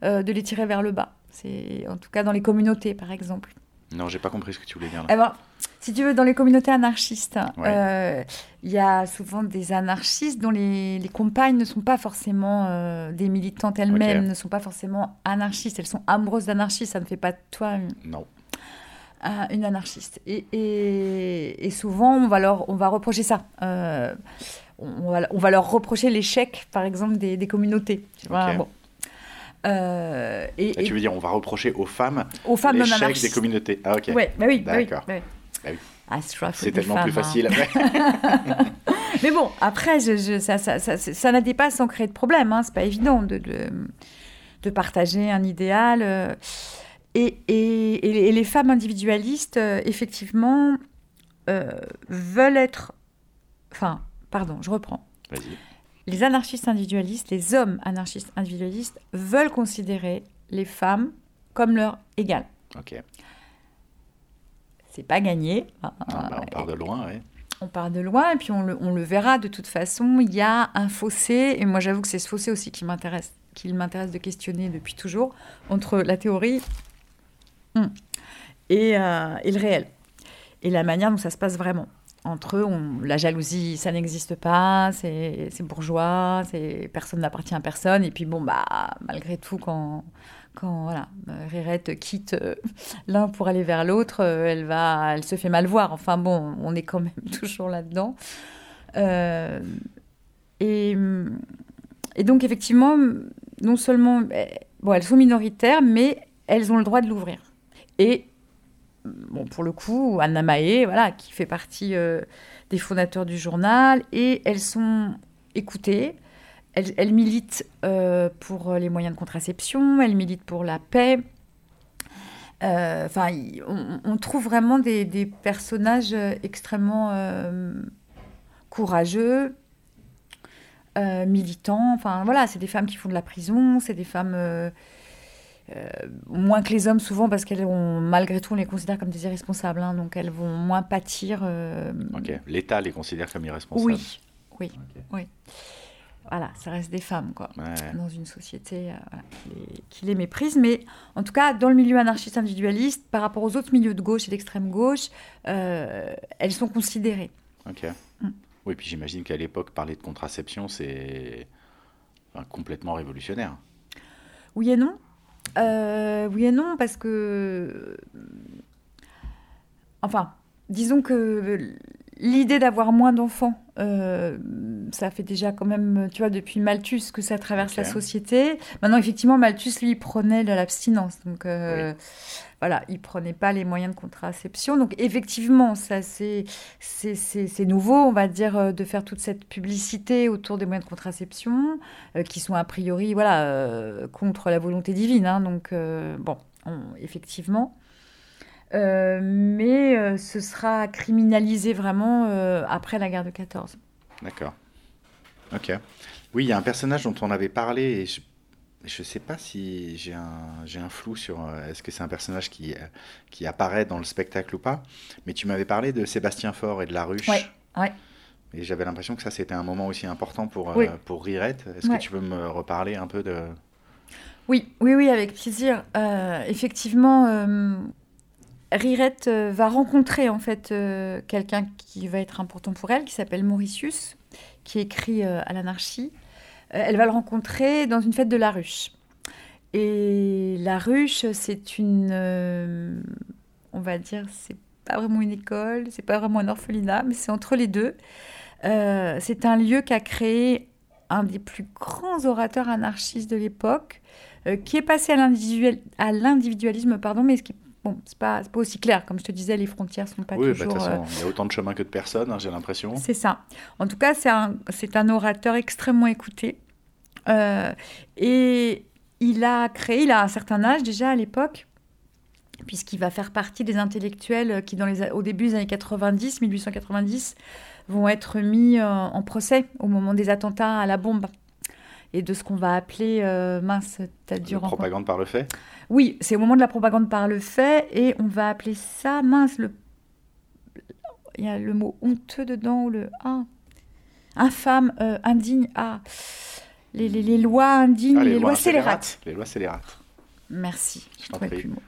S5: euh, de les tirer vers le bas. C'est en tout cas dans les communautés, par exemple.
S4: Non, j'ai pas compris ce que tu voulais dire. Là.
S5: Eh ben, si tu veux, dans les communautés anarchistes,
S4: Ouais.
S5: euh, il y a souvent des anarchistes dont les, les compagnes ne sont pas forcément euh, des militantes elles-mêmes, ne sont pas forcément anarchistes, elles sont amoureuses d'anarchistes, ça ne fait pas de toi une,
S4: Non.
S5: un- une anarchiste. Et, et- et souvent, on va leur, on va reprocher ça. Euh, on, va, on va leur reprocher l'échec, par exemple, des, des communautés. Tu vois, bon. Euh, et, et
S4: tu veux dire, on va reprocher aux femmes
S5: aux femmes
S4: l'échec des communautés. Ah, ok.
S5: Ouais, bah oui, bah
S4: D'accord.
S5: bah oui.
S4: Bah oui.
S5: Ah, c'est
S4: tellement plus
S5: femmes, hein.
S4: facile après. (laughs)
S5: Mais bon, après, je, je- ça, ça, ça, pas sans créer de problème. Hein. C'est pas évident de, de, de partager un idéal. euh. Et, et, et les- femmes individualistes, euh, effectivement, veulent être. Enfin, pardon, je reprends.
S4: Vas-y.
S5: Les anarchistes individualistes, les hommes anarchistes individualistes, veulent considérer les femmes comme leur égales.
S4: Ok.
S5: C'est pas gagné.
S4: Ah, bah, on part de loin, ouais.
S5: on part de loin et puis on le, on le verra de toute façon. Il y a un fossé, et moi j'avoue que c'est ce fossé aussi qui m'intéresse, qu'il m'intéresse de questionner depuis toujours, entre la théorie hmm, et, euh, et le réel. Et la manière dont ça se passe vraiment. Entre eux, la jalousie, ça n'existe pas, c'est bourgeois, personne n'appartient à personne. Et puis bon, bah, malgré tout, quand, quand voilà, euh, quitte euh, l'un pour aller vers l'autre, euh, elle va, elle se fait mal voir. Enfin bon, on est quand même (laughs) toujours là-dedans. Et, et donc effectivement, non seulement, eh, bon, elles sont minoritaires, mais elles ont le droit de l'ouvrir. Et pour le coup, Anna Mae, voilà, qui fait partie euh, des fondateurs du journal, et elles sont écoutées. Elles, militent euh, pour les moyens de contraception, elles militent pour la paix. Euh, Enfin, on, trouve vraiment des, des personnages extrêmement courageux, militants. Enfin, voilà, c'est des femmes qui font de la prison, c'est des femmes moins que les hommes souvent parce qu'elles ont, malgré tout, on les considère comme des irresponsables, hein, donc elles vont moins pâtir. euh,
S4: Ok. L'État les considère comme irresponsables.
S5: oui, oui, oui. Voilà, ça reste des femmes, quoi
S4: Ouais.
S5: dans une société euh, voilà, qui, les, qui les méprise. Mais en tout cas, dans le milieu anarchiste individualiste, par rapport aux autres milieux de gauche et d'extrême gauche, euh, elles sont considérées.
S4: Ok.
S5: Mm.
S4: Oui, puis j'imagine qu'à l'époque, parler de contraception, c'est enfin, complètement révolutionnaire.
S5: Oui et non. Euh, oui et non, parce que. Enfin, disons que l'idée d'avoir moins d'enfants, euh, ça fait déjà quand même, tu vois, depuis Malthus que ça traverse la société. Maintenant, effectivement, Malthus, lui, prenait de l'abstinence. Donc, euh, voilà, il prenait pas les moyens de contraception. Donc, effectivement, ça, c'est c'est- nouveau, on va dire, euh, de faire toute cette publicité autour des moyens de contraception, euh, qui sont a priori, voilà, euh, contre la volonté divine. hein. donc, bon, on- effectivement. Mais ce sera criminalisé vraiment après la guerre de 14.
S4: D'accord. Ok. Oui, il y a un personnage dont on avait parlé et je je sais pas si j'ai un, j'ai un flou sur euh, est-ce que c'est un personnage qui, euh, qui apparaît dans le spectacle ou pas, mais tu m'avais parlé de Sébastien Faure et de La Ruche.
S5: Ouais, ouais.
S4: Et j'avais l'impression que ça c'était un moment aussi important pour, euh,
S5: Oui.
S4: pour Rirette. Est-ce
S5: Ouais.
S4: que tu peux me reparler un peu de...
S5: Oui, oui, oui, avec plaisir. Euh, effectivement, Rirette va rencontrer en fait quelqu'un qui va être important pour elle, qui s'appelle Mauritius, qui écrit à l'anarchie. Euh, elle va le rencontrer dans une fête de la ruche. Et la ruche, c'est une, euh, on va dire, c'est pas vraiment une école, c'est pas vraiment un orphelinat, mais c'est entre les deux. Euh, c'est un lieu qu'a créé un des plus grands orateurs anarchistes de l'époque, qui est passé à l'individualisme, pardon, mais qui bon, c'est pas, pas aussi clair. Comme je te disais, les frontières sont pas
S4: oui, bah,
S5: toujours.
S4: toute
S5: euh,
S4: façon, il y a autant de chemin que de personnes, hein, j'ai l'impression.
S5: c'est ça. En tout cas, c'est un, orateur extrêmement écouté. Euh, et il a créé, il a un certain âge déjà à l'époque, puisqu'il va faire partie des intellectuels qui, dans les, a- au début des années 90, 1890, vont être mis euh, en procès au moment des attentats à la bombe. Et de ce qu'on va appeler, euh, mince, t'as dû
S4: propagande par le fait
S5: oui, c'est au moment de la propagande par le fait, et on va appeler ça, mince, le... il y a le mot honteux dedans, ou le ah, infâme, euh, indigne, ah, les, les- les lois indignes,
S4: Ah,
S5: les, lois scélérates.
S4: Les lois scélérates.
S5: Merci,
S4: Je
S5: je
S4: t'en prie.
S5: plus le mot.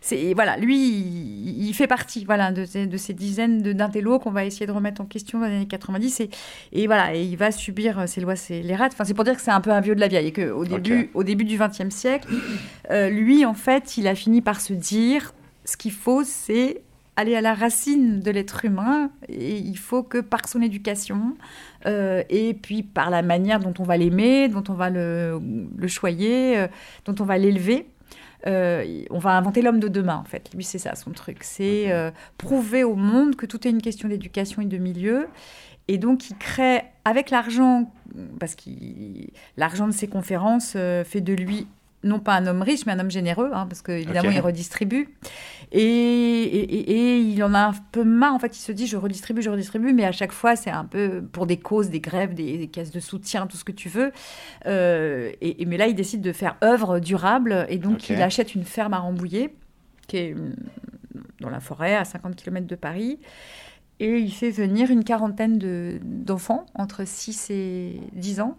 S5: C'est voilà, lui, il, il fait partie voilà de ces, de ces dizaines d'intellos qu'on va essayer de remettre en question dans les années 90 et, et voilà, et il va subir euh, ces lois scélérates. Enfin, c'est pour dire que c'est un peu un vieux de la vieille et que au début, au début du XXe siècle, euh, lui, en fait, il a fini par se dire ce qu'il faut, c'est aller à la racine de l'être humain et il faut que par son éducation euh, et puis par la manière dont on va l'aimer, dont on va le, le choyer, euh, dont on va l'élever, euh, on va inventer l'homme de demain en fait. Lui c'est ça son truc, c'est euh, prouver au monde que tout est une question d'éducation et de milieu. Et donc il crée avec l'argent, parce que l'argent de ses conférences euh, fait de lui non pas un homme riche, mais un homme généreux, hein, parce qu'évidemment, il redistribue. Et, et- et- et il en a un peu marre, en fait, il se dit, je redistribue, je redistribue, mais à chaque fois, c'est un peu pour des causes, des grèves, des, des caisses de soutien, tout ce que tu veux. Euh, et, mais là, il décide de faire œuvre durable, et donc il achète une ferme à Rambouillet, qui est hum, dans la forêt, à 50 km de Paris. Et il fait venir une quarantaine de- d'enfants entre 6 et 10 ans.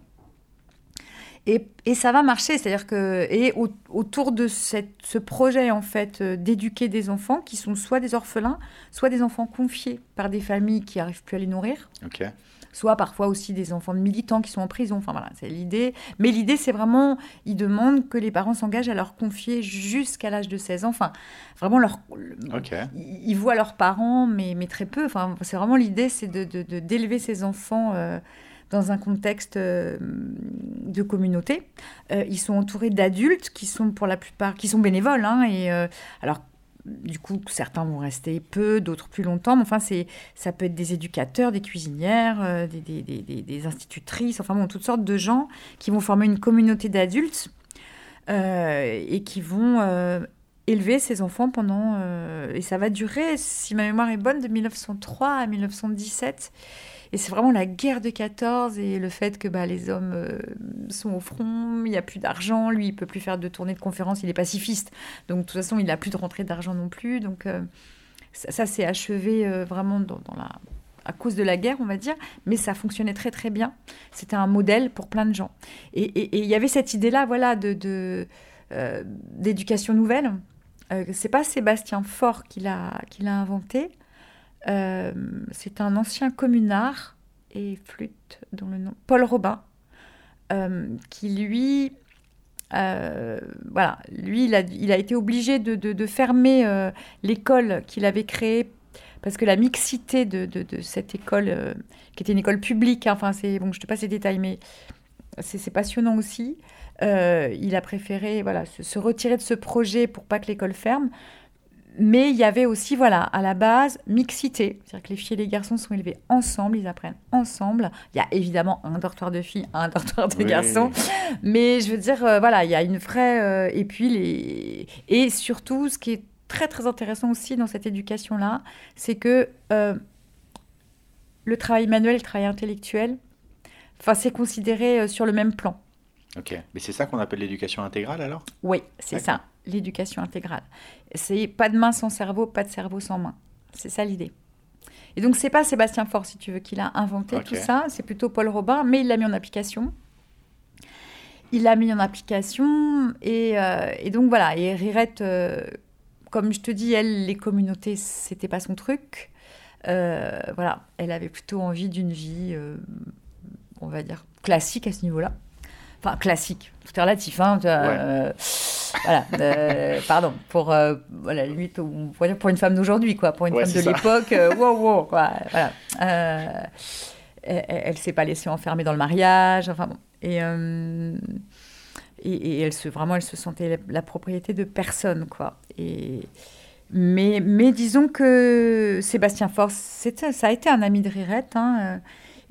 S5: Et, et ça va marcher, c'est-à-dire que et au- autour de cette, ce projet en fait euh, d'éduquer des enfants qui sont soit des orphelins, soit des enfants confiés par des familles qui arrivent plus à les nourrir, soit parfois aussi des enfants de militants qui sont en prison. Enfin voilà, c'est l'idée. Mais l'idée, c'est vraiment, ils demandent que les parents s'engagent à leur confier jusqu'à l'âge de 16 ans. Enfin, vraiment leur.
S4: Ok.
S5: Ils ils voient leurs parents, mais, mais très peu. Enfin, c'est vraiment l'idée, c'est de, de- de- d'élever ces enfants. euh, dans un contexte euh, de communauté, Euh, ils sont entourés d'adultes qui sont pour la plupart qui sont bénévoles. hein, et euh, alors, du coup, certains vont rester peu, d'autres plus longtemps. Mais enfin, c'est ça peut être des éducateurs, des cuisinières, des, institutrices, enfin bon, toutes sortes de gens qui vont former une communauté d'adultes et qui vont élever ces enfants pendant... et ça va durer, si ma mémoire est bonne, de 1903 à 1917. Et c'est vraiment la guerre de 14 et le fait que bah, les hommes euh, sont au front, il n'y a plus d'argent, lui il peut plus faire de tournées de conférences, il est pacifiste. Donc de toute façon il n'a plus de rentrée d'argent non plus. Donc euh, ça, ça s'est achevé euh, vraiment à cause de la guerre, on va dire, mais ça fonctionnait très très bien. C'était un modèle pour plein de gens. Et il y avait cette idée-là, voilà, de, d'éducation nouvelle. Euh, c'est pas Sébastien Faure qui l'a, qui l'a inventé. Euh, c'est un ancien communard et flûte dont le nom Paul Robin euh, qui lui euh, voilà lui il a, été obligé de, fermer l'école qu'il avait créée parce que la mixité de, cette école qui était une école publique hein, enfin c'est bon je te passe les détails mais c'est passionnant aussi. Il a préféré voilà se, se retirer de ce projet pour pas que l'école ferme mais il y avait aussi, voilà, à la base, mixité. C'est-à-dire que les filles et les garçons sont élevés ensemble, ils apprennent ensemble. Il y a évidemment un dortoir de filles, un dortoir de
S4: Oui.
S5: garçons. Mais je veux dire, euh, voilà, il y a une vraie. euh, et puis, les... et surtout, ce qui est très, très intéressant aussi dans cette éducation-là, c'est que euh, le travail manuel et le travail intellectuel, enfin, c'est considéré sur le même plan.
S4: Ok. Mais c'est ça qu'on appelle l'éducation intégrale alors?
S5: Oui, c'est ça, l'éducation intégrale. C'est pas de main sans cerveau, pas de cerveau sans main. C'est ça l'idée. Et donc, c'est pas Sébastien Faure, si tu veux, qui l'a inventé tout ça, c'est plutôt Paul Robin, mais il l'a mis en application. Il l'a mis en application, et, euh, et donc voilà. Et Rirette, euh, comme je te dis, elle, les communautés, c'était pas son truc. Euh, voilà, elle avait plutôt envie d'une vie, on va dire, classique à ce niveau-là. Enfin, classique, tout est relatif. Hein,
S4: Ouais.
S5: euh, voilà, euh, (laughs) pardon, pour, euh, voilà, on pourrait dire pour une femme d'aujourd'hui, quoi, pour une
S4: Ouais,
S5: femme de l'époque, euh, wow, wow, (laughs) quoi, voilà. Elle, elle s'est pas laissée enfermer dans le mariage, enfin bon. Et, et, et elle se, vraiment, elle se sentait la, la propriété de personne, quoi. Et, mais, mais disons que Sébastien c'était- ça a été un ami de Rirette, hein,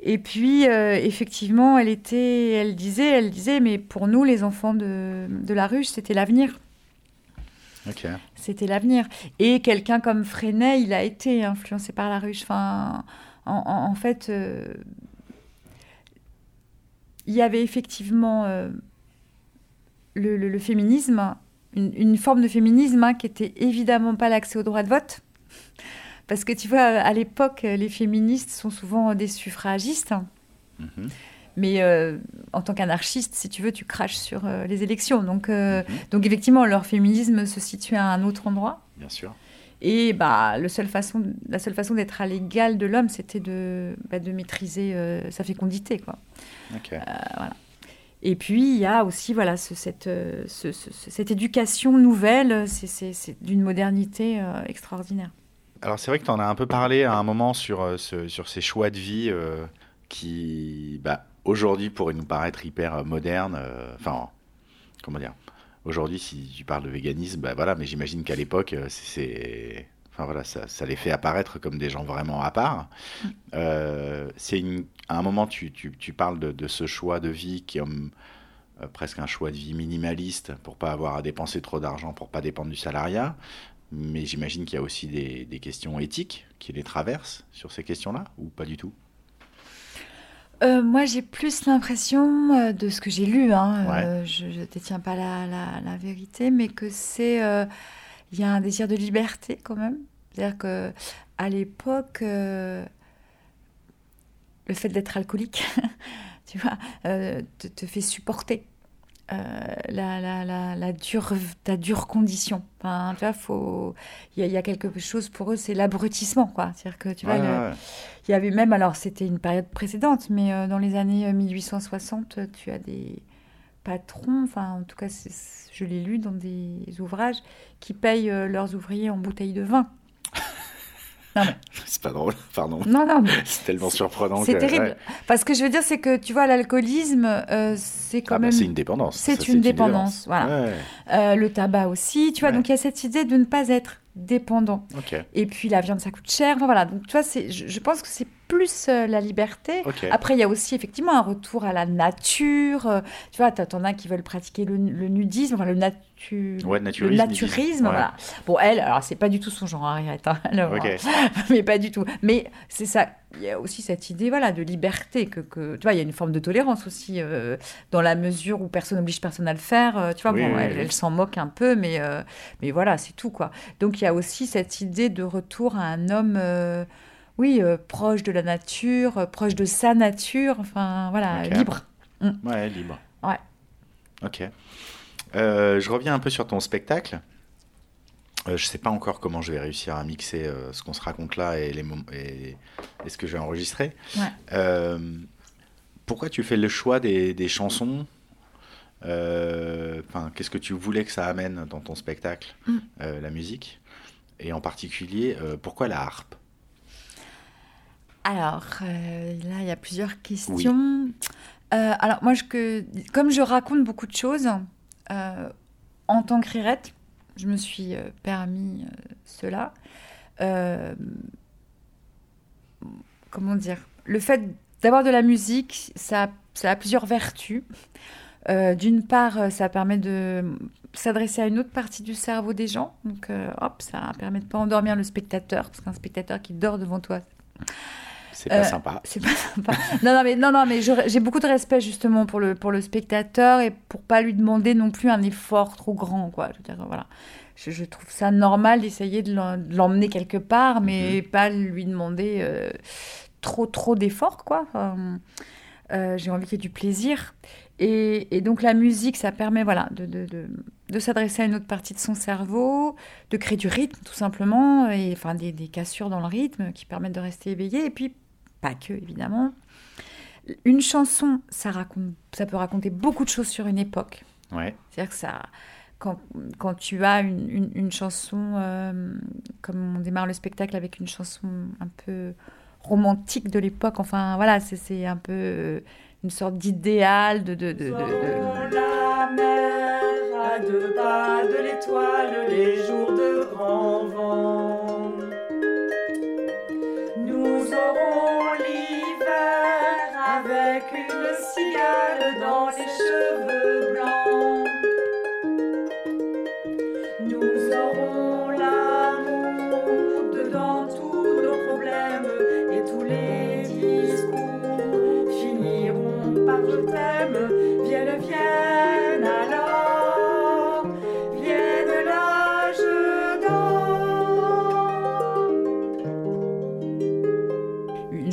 S5: et puis, euh, effectivement, elle était, elle disait, elle disait, mais pour nous, les enfants de, de la ruche, c'était l'avenir. C'était l'avenir. Et quelqu'un comme Freinet, il a été influencé par la ruche. Enfin, en, en- en fait, euh, il y avait effectivement euh, le, le- le féminisme, une, une forme de féminisme hein, qui était évidemment pas l'accès au droit de vote. Parce que tu vois, à l'époque, les féministes sont souvent des suffragistes.
S4: Mhm.
S5: Mais euh, en tant qu'anarchiste, si tu veux, tu craches sur euh, les élections. Donc, euh,
S4: Mhm.
S5: donc effectivement, leur féminisme se situe à un autre endroit.
S4: Bien sûr.
S5: Et bah, le seul façon, la seule façon d'être à l'égal de l'homme, c'était de, bah, de maîtriser sa fécondité. Quoi.
S4: Ok.
S5: Et puis, il y a aussi voilà, ce- cette, ce- ce- cette éducation nouvelle, c'est- d'une modernité extraordinaire.
S4: Alors c'est vrai que tu en as un peu parlé à un moment sur, euh, ce- sur ces choix de vie euh, qui, bah, aujourd'hui, pourraient nous paraître hyper euh, modernes. Enfin, comment dire Aujourd'hui, si tu parles de véganisme, bah voilà, mais j'imagine qu'à l'époque, c'est-. Enfin voilà, ça, ça les fait apparaître comme des gens vraiment à part. Euh, c'est une- à un moment, tu, tu, tu parles de, de ce choix de vie qui est euh, presque un choix de vie minimaliste pour pas avoir à dépenser trop d'argent, pour pas dépendre du salariat. Mais j'imagine qu'il y a aussi des, des questions éthiques qui les traversent sur ces questions-là, ou pas du tout?
S5: Euh, moi, j'ai plus l'impression euh, de ce que j'ai lu, hein,
S4: Ouais.
S5: euh, je ne détiens pas la, la- la vérité, mais que c'est. euh, Il y a un désir de liberté quand même. C'est-à-dire que à l'époque, le fait d'être alcoolique, (laughs) tu vois, te, te fait supporter. Euh, la, la, la, la dure, ta dure condition. Enfin, tu vois, faut, il y, a- il y a quelque chose pour eux, c'est l'abrutissement, quoi. C'est-à-dire que tu vois,
S4: Ouais,
S5: le-
S4: ouais, ouais.
S5: il y avait même, alors c'était une période précédente, mais euh, dans les années euh, 1860, euh, tu as des patrons, enfin en tout cas je l'ai lu dans des ouvrages, qui payent leurs ouvriers en bouteilles de vin. (laughs)
S4: C'est pas drôle, pardon.
S5: Non, non, mais (laughs)
S4: C'est tellement surprenant.
S5: c'est
S4: que-
S5: terrible.
S4: ouais.
S5: Parce que je veux dire, c'est que tu vois, l'alcoolisme, euh, c'est quand
S4: Ah bah,
S5: même...
S4: c'est une dépendance.
S5: c'est une dépendance, voilà.
S4: Ouais,
S5: euh, le tabac aussi, tu vois,
S4: Ouais.
S5: donc il y a cette idée de ne pas être dépendant. Et puis la viande, ça coûte cher. Enfin, voilà, donc tu vois, je, je pense que c'est plus euh, la liberté. Après, il y a aussi effectivement un retour à la nature. euh, tu vois, t'en as qui veulent pratiquer le, le nudisme, enfin, le, natu-
S4: Ouais,
S5: le
S4: naturisme.
S5: naturisme.
S4: Ouais.
S5: Voilà. Bon, elle, alors c'est pas du tout son genre, Harriet. hein, (laughs) alors,
S4: Ok.
S5: mais pas du tout. Mais c'est ça. Il y a aussi cette idée, voilà, de liberté que, que tu vois, il y a une forme de tolérance aussi euh, dans la mesure où personne n'oblige personne à le faire. euh, tu vois,
S4: Oui,
S5: bon,
S4: oui,
S5: elle,
S4: oui.
S5: elle s'en moque un peu, mais euh, mais voilà, c'est tout quoi. Donc il y a aussi cette idée de retour à un homme. oui, proche de la nature, proche de sa nature, enfin voilà, libre.
S4: Ouais, libre.
S5: Ouais.
S4: Ok. Je reviens un peu sur ton spectacle. Euh, je sais pas encore comment je vais réussir à mixer euh, ce qu'on se raconte là et, les mom- et, et ce que je vais enregistrer.
S5: Ouais.
S4: Euh, pourquoi tu fais le choix des, des chansons? Euh, Qu'est-ce que tu voulais que ça amène dans ton spectacle,
S5: Mm.
S4: la musique? Et en particulier, pourquoi la harpe?
S5: Alors, là, il y a plusieurs questions. Alors, moi, je, que, comme je raconte beaucoup de choses, en tant que rirette, je me suis euh, permis euh, cela. Euh, comment dire? Le fait d'avoir de la musique, ça, a plusieurs vertus. D'une part, ça permet de s'adresser à une autre partie du cerveau des gens. Donc, hop, ça permet de pas endormir le spectateur, parce qu'un spectateur qui dort devant toi,
S4: C'est pas
S5: Euh,
S4: sympa.
S5: c'est pas sympa. (laughs) non, non, mais, non, non, mais j'ai beaucoup de respect justement pour le, pour le spectateur et pour pas lui demander non plus un effort trop grand, quoi. Je veux dire, voilà. Je, je trouve ça normal d'essayer de l'emmener quelque part, mais pas lui demander euh, trop, trop d'efforts, quoi. Enfin, euh, j'ai envie qu'il y ait du plaisir. Et, et donc la musique, ça permet voilà, de, de, de, de s'adresser à une autre partie de son cerveau, de créer du rythme tout simplement, et enfin des, des cassures dans le rythme qui permettent de rester éveillé. Et puis pas que évidemment. Une chanson, ça, raconte, ça peut raconter beaucoup de choses sur une époque.
S4: Ouais.
S5: C'est-à-dire que ça, quand, quand tu as une, une, une chanson, euh, comme on démarre le spectacle avec une chanson un peu romantique de l'époque, enfin voilà, c'est- c'est un peu euh, une sorte d'idéal de... de, de, de- de-
S7: La mer à deux pas de l'étoile, les jours de grand vent. Dans les cheveux blancs. Nous aurons l'amour dedans tous nos problèmes et tous les discours finiront par je t'aime.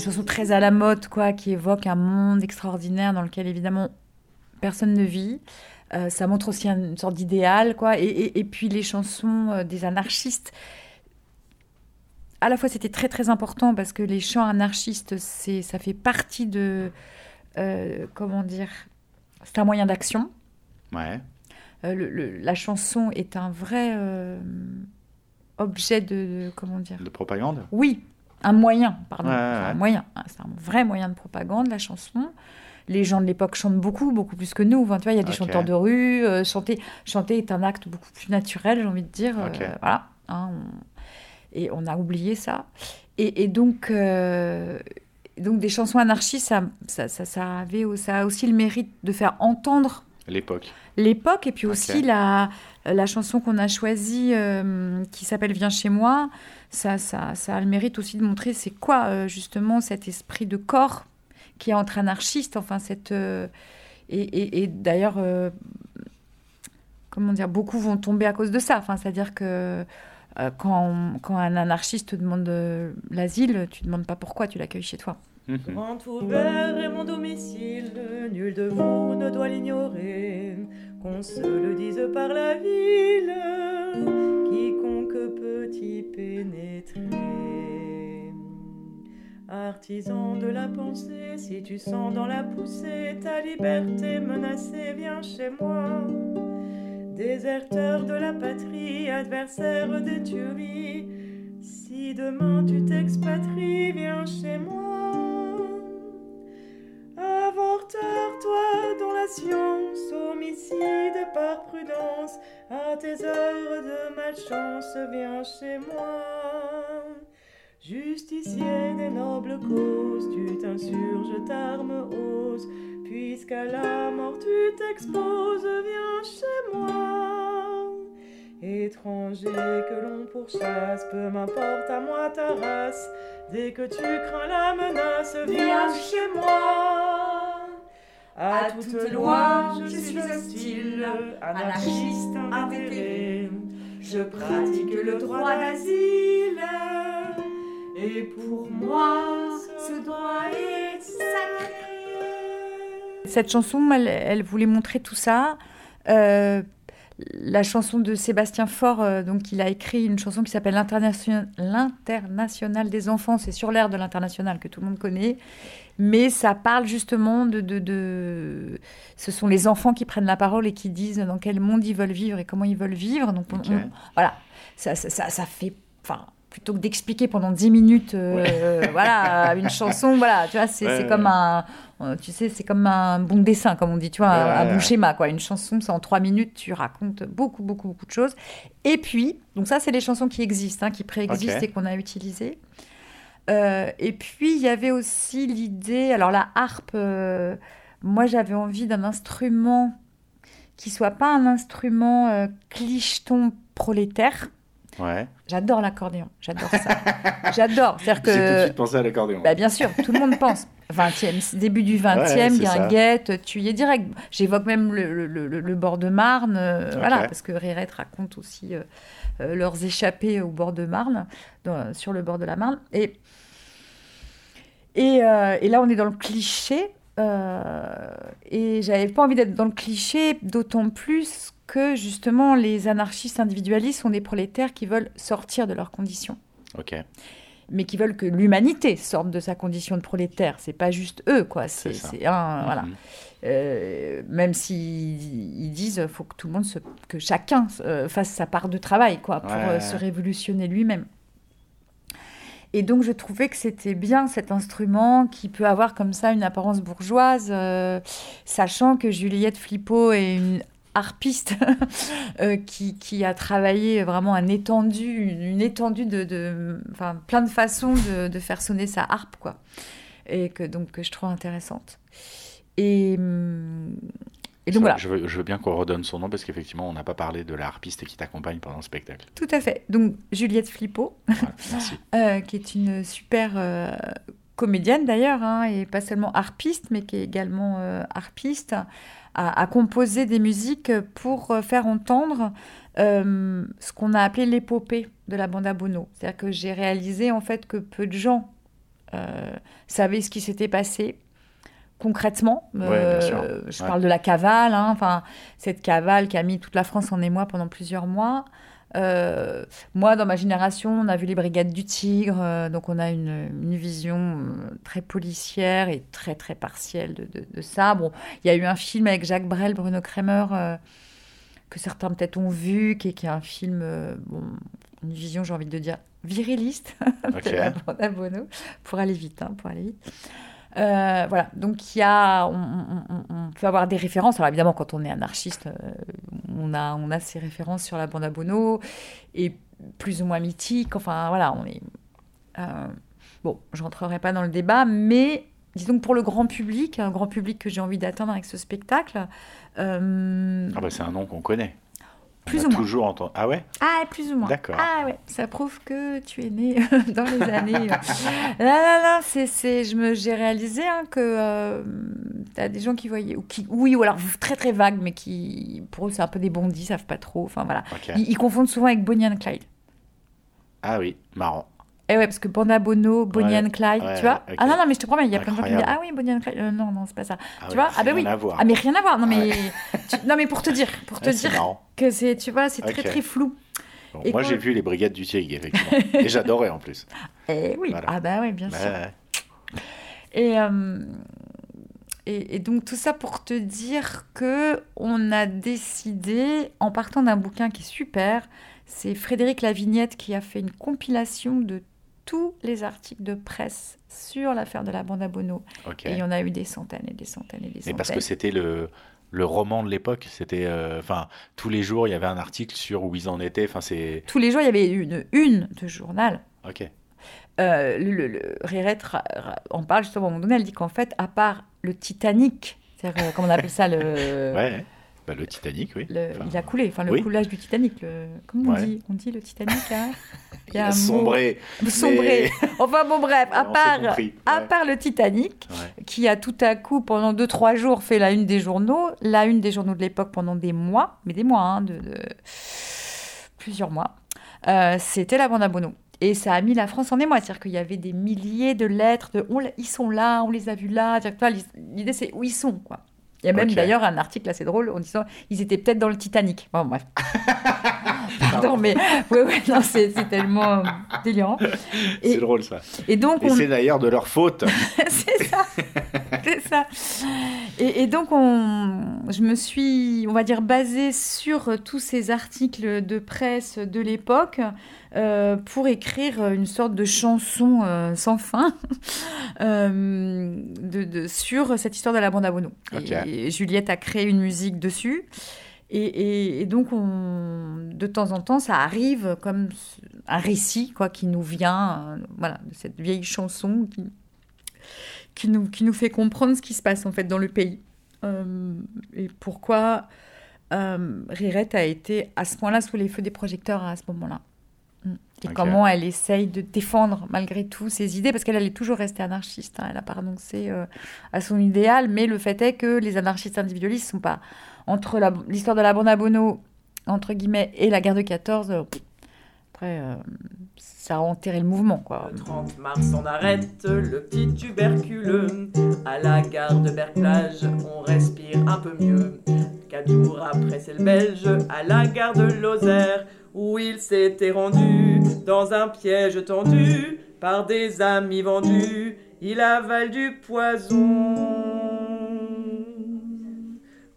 S5: Une chanson très à la mode, quoi, qui évoque un monde extraordinaire dans lequel évidemment personne ne vit. Euh, ça montre aussi un- une sorte d'idéal, quoi. Et, et- et puis les chansons euh, des anarchistes. À la fois, c'était très très important parce que les chants anarchistes, c'est, ça fait partie de, euh, comment dire, c'est un moyen d'action.
S4: Ouais.
S5: Euh, le- le- la chanson est un vrai objet de, de- comment dire,
S4: De propagande?
S5: Oui, un moyen, pardon.
S4: Ouais, ouais,
S5: Enfin,
S4: ouais.
S5: Un moyen. Ah, C'est un vrai moyen de propagande, la chanson. Les gens de l'époque chantent beaucoup, beaucoup plus que nous. Enfin, tu vois, il y a des chanteurs de rue. euh, chanter, chanter est un acte beaucoup plus naturel, j'ai envie de dire. euh, voilà. hein, on- Et on a oublié ça. Et, et donc, euh, donc, des chansons anarchistes, ça, ça, ça, ça avait, ça a aussi le mérite de faire entendre
S4: L'époque.
S5: l'époque et puis aussi la, la chanson qu'on a choisie euh, qui s'appelle Viens chez moi, ça, ça, ça a le mérite aussi de montrer c'est quoi euh, justement cet esprit de corps qui est entre anarchistes, enfin cette... euh, et et- et d'ailleurs, comment dire, beaucoup vont tomber à cause de ça, enfin, c'est-à-dire que quand, quand un anarchiste te demande l'asile, tu ne demandes pas pourquoi, tu l'accueilles chez toi.
S4: Mhm.
S7: Grand ouvert est mon domicile, nul de vous ne doit l'ignorer, qu'on se le dise par la ville, quiconque peut y pénétrer. Artisan de la pensée, si tu sens dans la poussée ta liberté menacée, viens chez moi. Déserteur de la patrie, adversaire des tueries, si demain tu t'expatries, viens chez moi. Avorteur, toi dont la science, homicide par prudence, à tes heures de malchance, viens chez moi. Justicier des nobles causes, tu t'insurges, t'armes, oses, puisqu'à la mort tu t'exposes, viens chez moi. Étranger que l'on pourchasse, peu m'importe à moi ta race, dès que tu crains la menace, viens chez moi. À toute loi, je suis hostile, anarchiste invétéré. Je pratique le droit d'asile. Et pour moi, ce droit est sacré.
S5: Cette chanson, elle, elle voulait montrer tout ça. Euh, la chanson de Sébastien Faure, euh, donc il a écrit une chanson qui s'appelle L'Internation- L'International des enfants. C'est sur l'air de l'international que tout le monde connaît. Mais ça parle justement de, de, de- Ce sont les enfants qui prennent la parole et qui disent dans quel monde ils veulent vivre et comment ils veulent vivre. Donc on-
S4: Ok.
S5: on- voilà, ça, ça, ça, ça fait... Enfin, plutôt que d'expliquer pendant 10 minutes euh, voilà, (laughs) une chanson, voilà, tu vois, c'est
S4: Ouais,
S5: comme un... euh, Tu sais, c'est comme un bon dessin, comme on dit, tu vois, un, bon schéma, quoi. Une chanson, c'est en trois minutes, tu racontes beaucoup, beaucoup, beaucoup de choses. Et puis, donc ça, c'est les chansons qui existent, hein, qui préexistent et qu'on a utilisées. Euh, et puis, il y avait aussi l'idée, alors la harpe, euh, moi, j'avais envie d'un instrument qui soit pas un instrument euh, clicheton prolétaire.
S4: Ouais.
S5: J'adore l'accordéon, j'adore ça. (laughs) j'adore. C'est-à-dire
S4: J'ai tout de
S5: que
S4: suite pensé à l'accordéon.
S5: bah, bien sûr, tout le monde pense. 20e, début du 20e,
S4: Ouais, c'est
S5: Guinguette, tu y es direct. J'évoque même le, le- le- le bord de Marne, euh, voilà, parce que Rirette raconte aussi euh, euh, leurs échappées au bord de Marne, dans- sur le bord de la Marne. Et, et, euh, et là, on est dans le cliché. et j'avais pas envie d'être dans le cliché, d'autant plus que justement les anarchistes individualistes sont des prolétaires qui veulent sortir de leurs conditions
S4: Ok.
S5: mais qui veulent que l'humanité sorte de sa condition de prolétaire. C'est pas juste eux, quoi. C'est un, voilà.
S4: Mhm.
S5: Euh, même s'ils ils disent, faut que tout le monde, se, que chacun euh, fasse sa part de travail, quoi, pour
S4: Ouais.
S5: euh, se révolutionner lui-même. Et donc, je trouvais que c'était bien cet instrument qui peut avoir comme ça une apparence bourgeoise, sachant que Juliette Flippo est une harpiste (laughs) euh, qui, qui a travaillé vraiment un étendu, une, étendue de, de- enfin, plein de façons de, de faire sonner sa harpe, quoi. Et que donc que je trouve intéressante. Et, et donc voilà.
S4: Je veux, je veux bien qu'on redonne son nom parce qu'effectivement, on n'a pas parlé de la harpiste qui t'accompagne pendant le spectacle.
S5: Tout à fait. Donc Juliette Flippo, (laughs)
S4: Voilà,
S5: euh, qui est une super euh, comédienne d'ailleurs, hein, et pas seulement harpiste, mais qui est également euh, harpiste, a composé des musiques pour euh, faire entendre euh, ce qu'on a appelé l'épopée de la bande à Bono. C'est-à-dire que j'ai réalisé en fait que peu de gens euh, savaient ce qui s'était passé concrètement.
S4: Ouais,
S5: Euh. Je
S4: Ouais.
S5: parle de la cavale, hein, enfin cette cavale qui a mis toute la France en émoi pendant plusieurs mois. Euh, moi, dans ma génération, on a vu les Brigades du Tigre, euh, donc on a une, une vision euh, très policière et très très partielle de, de- de ça. Bon, il y a eu un film avec Jacques Brel, Bruno Kremer, euh, que certains peut-être ont vu, qui est, qui est un film, bon, une vision, j'ai envie de dire, viriliste (laughs) pour aller vite, hein, pour aller vite. Euh, voilà, donc il y a, on, peut avoir des références. Alors évidemment, quand on est anarchiste, euh, on a, on a ces références sur la bande à Bono et plus ou moins mythiques. Enfin voilà, on est. euh, bon, je rentrerai pas dans le débat, mais disons que pour le grand public, un grand public que j'ai envie d'atteindre avec ce spectacle,
S4: Ah bah c'est un nom qu'on connaît.
S5: Plus
S4: on
S5: ou moins.
S4: toujours entendu. Ah ouais?
S5: Ah, plus ou moins.
S4: D'accord.
S5: Ah ouais, ça prouve que tu es né dans les années. euh. là, là, là, c'est, c'est, je me, j'ai réalisé hein, que tu as des gens qui voyaient, ou qui, oui, ou alors très très vagues, mais qui, pour eux, c'est un peu des bondis, ils savent pas trop. Enfin voilà.
S4: Ok.
S5: Ils, ils confondent souvent avec Bonnie and Clyde.
S4: Ah oui, marrant.
S5: Et ouais, parce que Banda Bono, Bonnie
S4: Ouais,
S5: and Clyde,
S4: ouais,
S5: tu vois. Ah non, non, mais je te promets, il y a plein de gens qui me disent Ah oui, Bonnie and Clyde. Euh, non, non, c'est pas ça.
S4: Ah
S5: tu vois Ah ben
S4: rien
S5: oui. Ah, mais rien à voir. Non, mais, (laughs) tu- non, mais pour te dire, pour te dire
S4: marrant.
S5: que c'est, tu vois, c'est très, très flou.
S4: Bon, moi, j'ai vu les Brigades du Tigre, effectivement. (laughs) Et j'adorais en plus.
S5: Et oui,
S4: Voilà.
S5: ah bah oui, bien sûr. Et, euh, et, et donc tout ça pour te dire que on a décidé, en partant d'un bouquin qui est super, c'est Frédéric Lavignette qui a fait une compilation de tous les articles de presse sur l'affaire de la bande à Bono. Et il y en a eu des centaines et des centaines et des
S4: Mais
S5: centaines.
S4: parce que c'était le, le roman de l'époque. C'était, euh, enfin, tous les jours, il y avait un article sur où ils en étaient. Enfin, c'est.
S5: Tous les jours, il y avait une une de journal.
S4: Ok.
S5: Euh, le, le, en parle justement à un moment donné. Elle dit qu'en fait, à part le Titanic, c'est-à-dire, euh, comment on appelle ça, le, (laughs)
S4: Ouais. Bah, le Titanic, oui.
S5: le-
S4: Enfin,
S5: il a coulé, enfin le
S4: oui.
S5: coulage du Titanic. Le, comment on dit On dit le Titanic hein (laughs)
S4: il a
S5: mot-
S4: sombré. (laughs)
S5: Sombré. (laughs) Enfin bon, bref, à part, à part le Titanic,
S4: Ouais.
S5: qui a tout à coup, pendant 2-3 jours, fait la une des journaux, la une des journaux de l'époque pendant des mois, mais des mois, hein, de, de- plusieurs mois, euh, c'était la bande à Bono. Et ça a mis la France en émoi. C'est-à-dire qu'il y avait des milliers de lettres de on ils sont là, on les a vus là. L'idée, c'est où ils sont, quoi. Il y a même d'ailleurs un article assez drôle en disant ils étaient peut-être dans le Titanic. Bon, bref. (laughs) Pardon, mais ouais, ouais, non, c'est c'est tellement euh, délirant.
S4: C'est drôle ça.
S5: et donc, on,
S4: c'est d'ailleurs de leur faute. (laughs)
S5: c'est ça. C'est ça. Et, et donc, on, je me suis, on va dire, basée sur tous ces articles de presse de l'époque euh, pour écrire une sorte de chanson euh, sans fin (laughs) euh, de, de- sur cette histoire de la bande à Bono. Et, Juliette a créé une musique dessus. Et, et- et donc, on, de temps en temps, ça arrive comme un récit quoi, qui nous vient euh, voilà, de cette vieille chanson qui, qui, nous, qui nous fait comprendre ce qui se passe en fait dans le pays. Euh, et pourquoi euh, Rirette a été à ce point-là sous les feux des projecteurs à ce moment-là. Et
S4: Ok.
S5: comment elle essaye de défendre malgré tout ses idées, parce qu'elle elle est toujours restée anarchiste, hein, elle n'a pas renoncé euh, à son idéal, mais le fait est que les anarchistes individualistes sont pas entre l'histoire de la bande à Bono, entre guillemets, et la guerre de 14, euh, après, euh, ça a enterré le mouvement, quoi.
S7: Le 30 mars, on arrête le petit tuberculeux. À la gare de Berclage, on respire un peu mieux. Quatre jours après, c'est le Belge à la gare de Lozère où il s'était rendu dans un piège tendu par des amis vendus. Il avale du poison.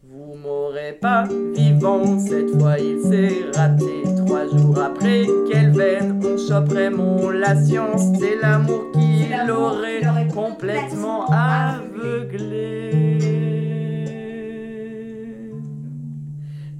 S7: Vous m'aurez pas vivant, cette fois il s'est raté. Trois jours après, quelle veine, on choperait mon la science, c'est l'amour qui l'aurait complètement aveuglé.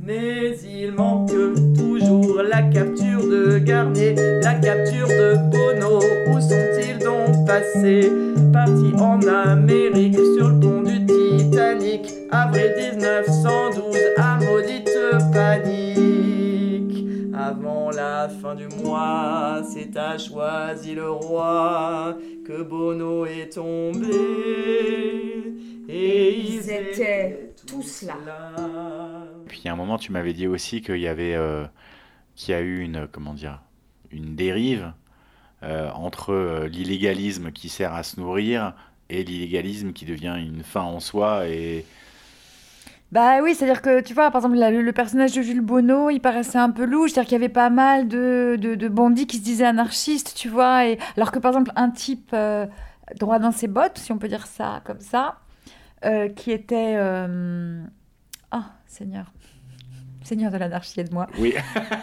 S7: Mais il manque toujours la capture de Garnier, la capture de Bono. Où sont-ils donc passés? Partis en Amérique sur le pont du Titanic. Avril 1912, à maudite panique. Avant la fin du mois, c'est à choisi le roi que Bono est tombé. Et ils,
S6: étaient tous là.
S4: Puis à un moment, tu m'avais dit aussi qu'il y avait, euh, qu'il y a eu une, comment dire, une dérive euh, entre euh, l'illégalisme qui sert à se nourrir et l'illégalisme qui devient une fin en soi. Et
S5: Bah oui, c'est-à-dire que, tu vois, par exemple, la- le, le personnage de Jules Bonneau, il paraissait un peu louche, c'est-à-dire qu'il y avait pas mal de, de, de bandits qui se disaient anarchistes, tu vois, et, alors que, par exemple, un type euh, droit dans ses bottes, si on peut dire ça comme ça, euh, qui était... euh, Ah, Seigneur. Seigneur de l'anarchie, aide-moi.
S4: oui,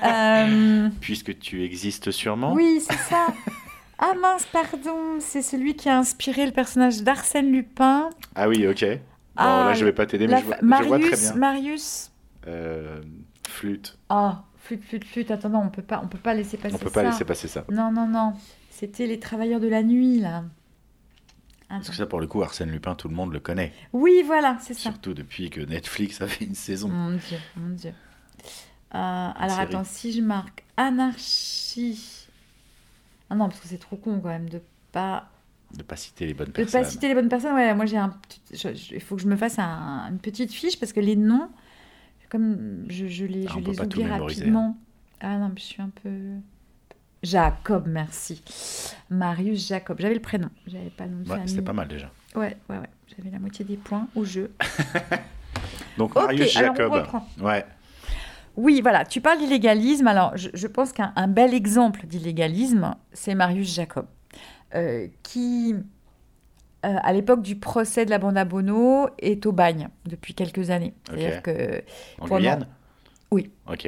S5: Euh, (laughs)
S4: puisque tu existes sûrement.
S5: Oui, c'est ça. Ah mince, pardon, c'est celui qui a inspiré le personnage d'Arsène Lupin.
S4: Ah oui, ok. Bon,
S5: Ah,
S4: là, je vais pas t'aider, mais je vois,
S5: fa-
S4: je vois très
S5: Marius,
S4: bien.
S5: Marius.
S4: Flûte.
S5: Ah, flûte, flûte, flûte. Attends, non, on peut pas, on peut pas laisser passer
S4: On peut pas
S5: ça.
S4: laisser passer ça.
S5: Non, non, non. C'était les travailleurs de la nuit, là.
S4: Parce
S5: Attends.
S4: que ça, pour le coup, Arsène Lupin, tout le monde le connaît.
S5: Oui, voilà, c'est ça.
S4: Surtout depuis que Netflix (laughs) a fait une saison.
S5: Mon Dieu, mon Dieu. Euh, alors
S4: série.
S5: attends, si je marque anarchie. Ah non, parce que c'est trop con quand même de pas
S4: De pas citer les bonnes
S5: de
S4: personnes.
S5: pas citer les bonnes personnes. Ouais, moi j'ai un il faut que je me fasse un- une petite fiche parce que les noms, comme je, je les,
S4: Ah,
S5: je les oublie
S4: mémoriser,
S5: rapidement. Ah non, mais je suis un peu. Jacob, merci. Marius Jacob. J'avais le prénom, j'avais pas le nom de
S4: Ouais,
S5: famille.
S4: C'était pas mal déjà.
S5: Ouais, ouais, ouais. J'avais la moitié des points au jeu. (laughs)
S4: Donc Marius
S5: alors on
S4: Jacob. Ouais.
S5: Oui, voilà, tu parles d'illégalisme. Alors, je, je pense qu'un un bel exemple d'illégalisme, c'est Marius Jacob, euh, qui, euh, à l'époque du procès de la bande à Bono, est au bagne depuis quelques années. C'est-à-dire
S4: Ok.
S5: que
S4: En Guyane?
S5: Oui.
S4: Ok.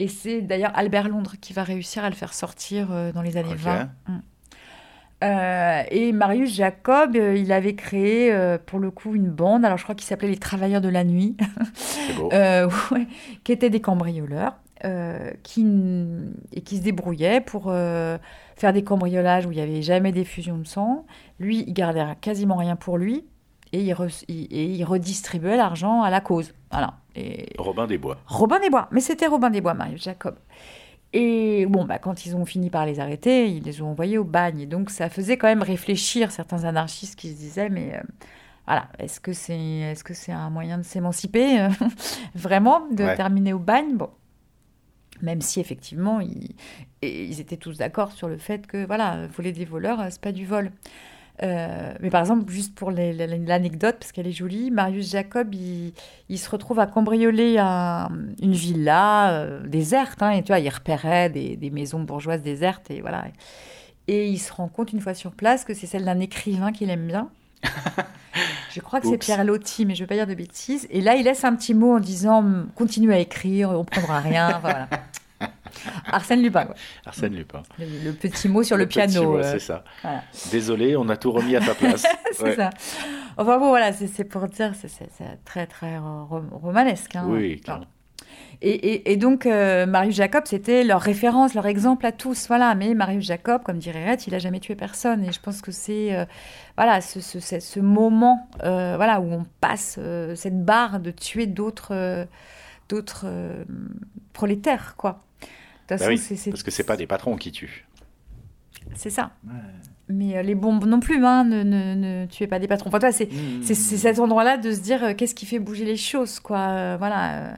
S5: Et c'est d'ailleurs Albert Londres qui va réussir à le faire sortir euh, dans les années
S4: Ok.
S5: 20. Mm. Euh, et Marius Jacob, euh, il avait créé euh, pour le coup une bande, alors je crois qu'il s'appelait les Travailleurs de la Nuit,
S4: C'est beau. (laughs)
S5: ouais, qui étaient des cambrioleurs qui, et qui se débrouillaient pour faire des cambriolages où il n'y avait jamais d'effusion de sang. Lui, il gardait quasiment rien pour lui et il, re- il- et il redistribuait l'argent à la cause. Voilà. Et
S4: Robin des Bois.
S5: Robin des Bois. Mais c'était Robin des Bois, Marius Jacob. Et bon, bah, quand ils ont fini par les arrêter, ils les ont envoyés au bagne. Et donc, ça faisait quand même réfléchir certains anarchistes qui se disaient, mais euh, voilà, est-ce que c'est est -ce c'est un moyen de s'émanciper, euh, (laughs) vraiment, de
S4: Ouais.
S5: terminer au bagne? Bon. Même si, effectivement, ils, ils étaient tous d'accord sur le fait que, voilà, voler des voleurs, euh, c'est pas du vol. Euh, mais par exemple, juste pour l'anecdote, parce qu'elle est jolie, Marius Jacob, il, il se retrouve à cambrioler un- une villa euh, déserte, hein, et tu vois, il repérait des, des maisons bourgeoises désertes, et voilà. Et il se rend compte une fois sur place que c'est celle d'un écrivain qu'il aime bien. (laughs) Je crois que c'est. Pierre Loti, mais je ne vais pas dire de bêtises. Et là, il laisse un petit mot en disant continue à écrire, on ne prendra rien. Enfin, voilà. (laughs) Arsène Lupin.
S4: Arsène Lupin.
S5: le, le petit mot sur le, piano. euh,
S4: C'est ça.
S5: voilà.
S4: Désolé, on a tout remis à ta place. (laughs)
S5: c'est
S4: Ouais.
S5: ça. Enfin bon, voilà, c'est pour dire, c'est très, très ro- romanesque. hein.
S4: Oui, clairement.
S5: Et, et- et donc, euh, Marius Jacob, c'était leur référence, leur exemple à tous. Voilà. Mais Marius Jacob, comme dirait Red, il a jamais tué personne. Et je pense que c'est euh, voilà, ce, ce- moment euh, voilà, où on passe cette barre de tuer d'autres d'autres prolétaires. Quoi.
S4: Bah oui,
S5: c'est-
S4: Parce que c'est pas des patrons qui tuent.
S5: c'est ça. Mais euh, les bombes non plus, hein, ne, ne, ne tuez pas des patrons. Enfin, toi, c'est c'est cet endroit-là de se dire euh, qu'est-ce qui fait bouger les choses, quoi. Euh, voilà, euh,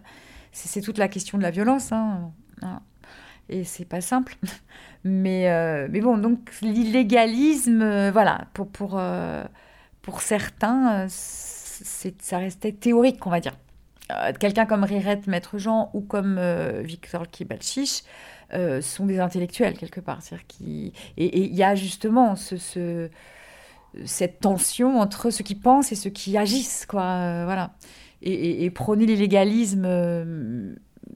S5: c'est toute la question de la violence, hein. Voilà. Et c'est pas simple. (laughs) Mais, euh, mais bon, donc l'illégalisme, euh, voilà, pour, pour, euh, pour certains, c'est, ça restait théorique, on va dire. Euh, Quelqu'un comme Rirette Maître Jean ou comme euh, Victor Kibalchich euh, sont des intellectuels, quelque part. Et il y a justement ce, ce- cette tension entre ceux qui pensent et ceux qui agissent, quoi. voilà. Et, prôner l'illégalisme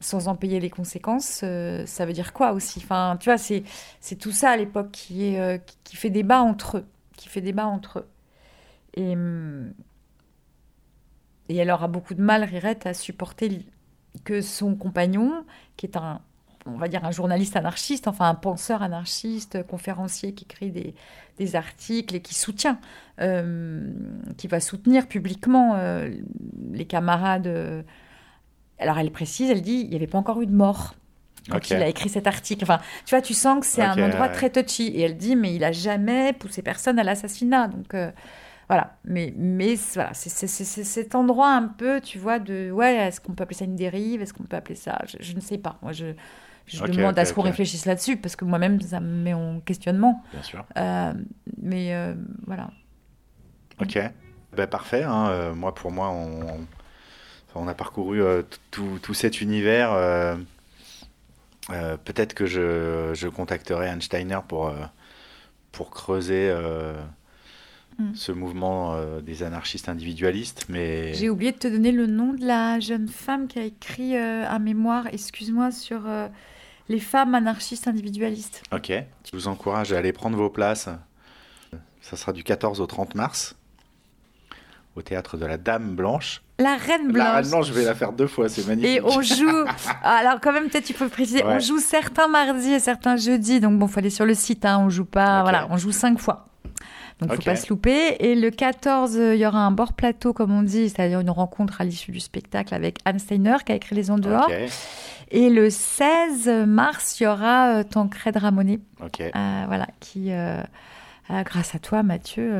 S5: sans en payer les conséquences, ça veut dire quoi aussi? Enfin, tu vois, c'est tout ça à l'époque qui fait débat entre eux, qui fait débat entre eux. Hum, et elle aura beaucoup de mal, Rirette, à supporter que son compagnon, qui est un, on va dire, un journaliste anarchiste, enfin un penseur anarchiste, conférencier qui écrit des, des articles et qui soutient, euh, qui va soutenir publiquement euh, les camarades. euh. Alors elle précise, elle dit, il n'y avait pas encore eu de mort quand il a écrit cet article. Enfin, tu vois, tu sens que c'est un endroit
S4: ouais.
S5: très touchy. Et elle dit, mais il a jamais poussé personne à l'assassinat. Donc euh, voilà. Mais, mais c'est- voilà, c'est cet endroit un peu, tu vois, de ouais, est-ce qu'on peut appeler ça une dérive? Est-ce qu'on peut appeler ça? Je, je ne sais pas. Moi, je, je demande à ce qu'on réfléchisse là-dessus parce que moi-même, ça me met en questionnement.
S4: Bien sûr.
S5: Euh, mais euh, voilà.
S4: Ok. Ben, parfait. hein. Euh, moi, pour moi, on, on a parcouru euh, tout, tout cet univers. Peut-être que je, je contacterai Einsteiner pour, pour creuser
S5: Mm.
S4: ce mouvement euh, des anarchistes individualistes. Mais
S5: J'ai oublié de te donner le nom de la jeune femme qui a écrit euh, un mémoire, excuse-moi, sur euh, les femmes anarchistes individualistes.
S4: ok. Je vous encourage à aller prendre vos places. Ça sera du 14 au 30 mars au théâtre de la Dame Blanche.
S5: La Reine
S4: La
S5: Blanche.
S4: Reine Blanche, je vais la faire deux fois, c'est magnifique.
S5: Et on joue. (laughs) Alors, quand même, peut-être tu peux préciser.
S4: Ouais.
S5: On joue certains mardis et certains jeudis. Donc, bon, faut aller sur le site. Hein, on joue pas. Voilà, on joue cinq fois. Donc, faut
S4: Ok.
S5: pas se louper. Et le 14, euh, il y aura un bord plateau, comme on dit, c'est-à-dire une rencontre à l'issue du spectacle avec Anne Steiner, qui a écrit Les En dehors. Et le 16 mars, il y aura euh, Tancred Ramonet,
S4: Ok.
S5: euh, voilà, qui, euh, grâce à toi, Mathieu.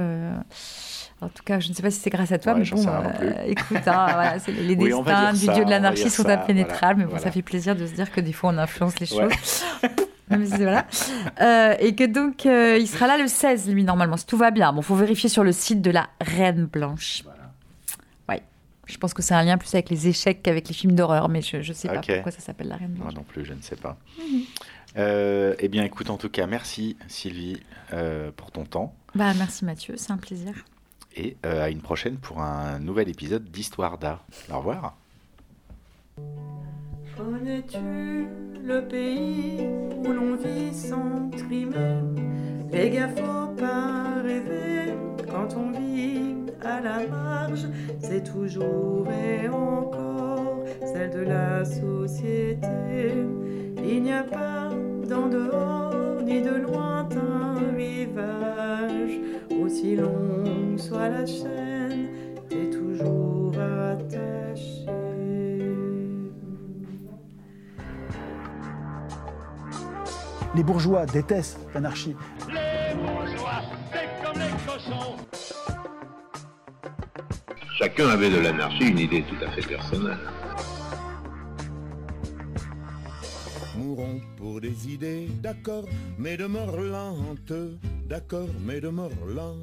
S5: en tout cas, je ne sais pas si c'est grâce à toi,
S4: Ouais,
S5: mais bon, euh, écoute, hein, voilà, les (laughs)
S4: Oui,
S5: destins du
S4: ça,
S5: dieu de l'anarchie sont impénétrables, mais bon,
S4: voilà,
S5: ça fait plaisir de se dire que des fois on influence les choses. (laughs) voilà. Euh, et que donc, euh, il sera là le 16, lui, normalement, si tout va bien. Bon, faut vérifier sur le site de la Reine Blanche. Ouais. Je pense que c'est un lien plus avec les échecs qu'avec les films d'horreur, mais je, je sais pas pourquoi ça s'appelle la Reine
S4: Moi
S5: Blanche.
S4: non plus, je ne sais pas. Euh, eh bien, écoute, en tout cas, merci Sylvie pour ton temps.
S5: Bah, merci Mathieu, c'est un plaisir.
S4: Et à une prochaine pour un nouvel épisode d'Histoire d'Art. Au revoir.
S7: Connais-tu le pays où l'on vit sans trimer Les gars, faut pas rêver quand on vit à la marge. C'est toujours et encore celle de la société. Il n'y a pas d'en dehors ni de lointain rivage. Aussi longue soit la chaîne, t'es toujours attaché.
S1: Les bourgeois détestent l'anarchie.
S3: Chacun avait de l'anarchie une idée tout à fait personnelle.
S8: Mourons pour des idées, d'accord, mais de mort lente, d'accord, mais de mort lente.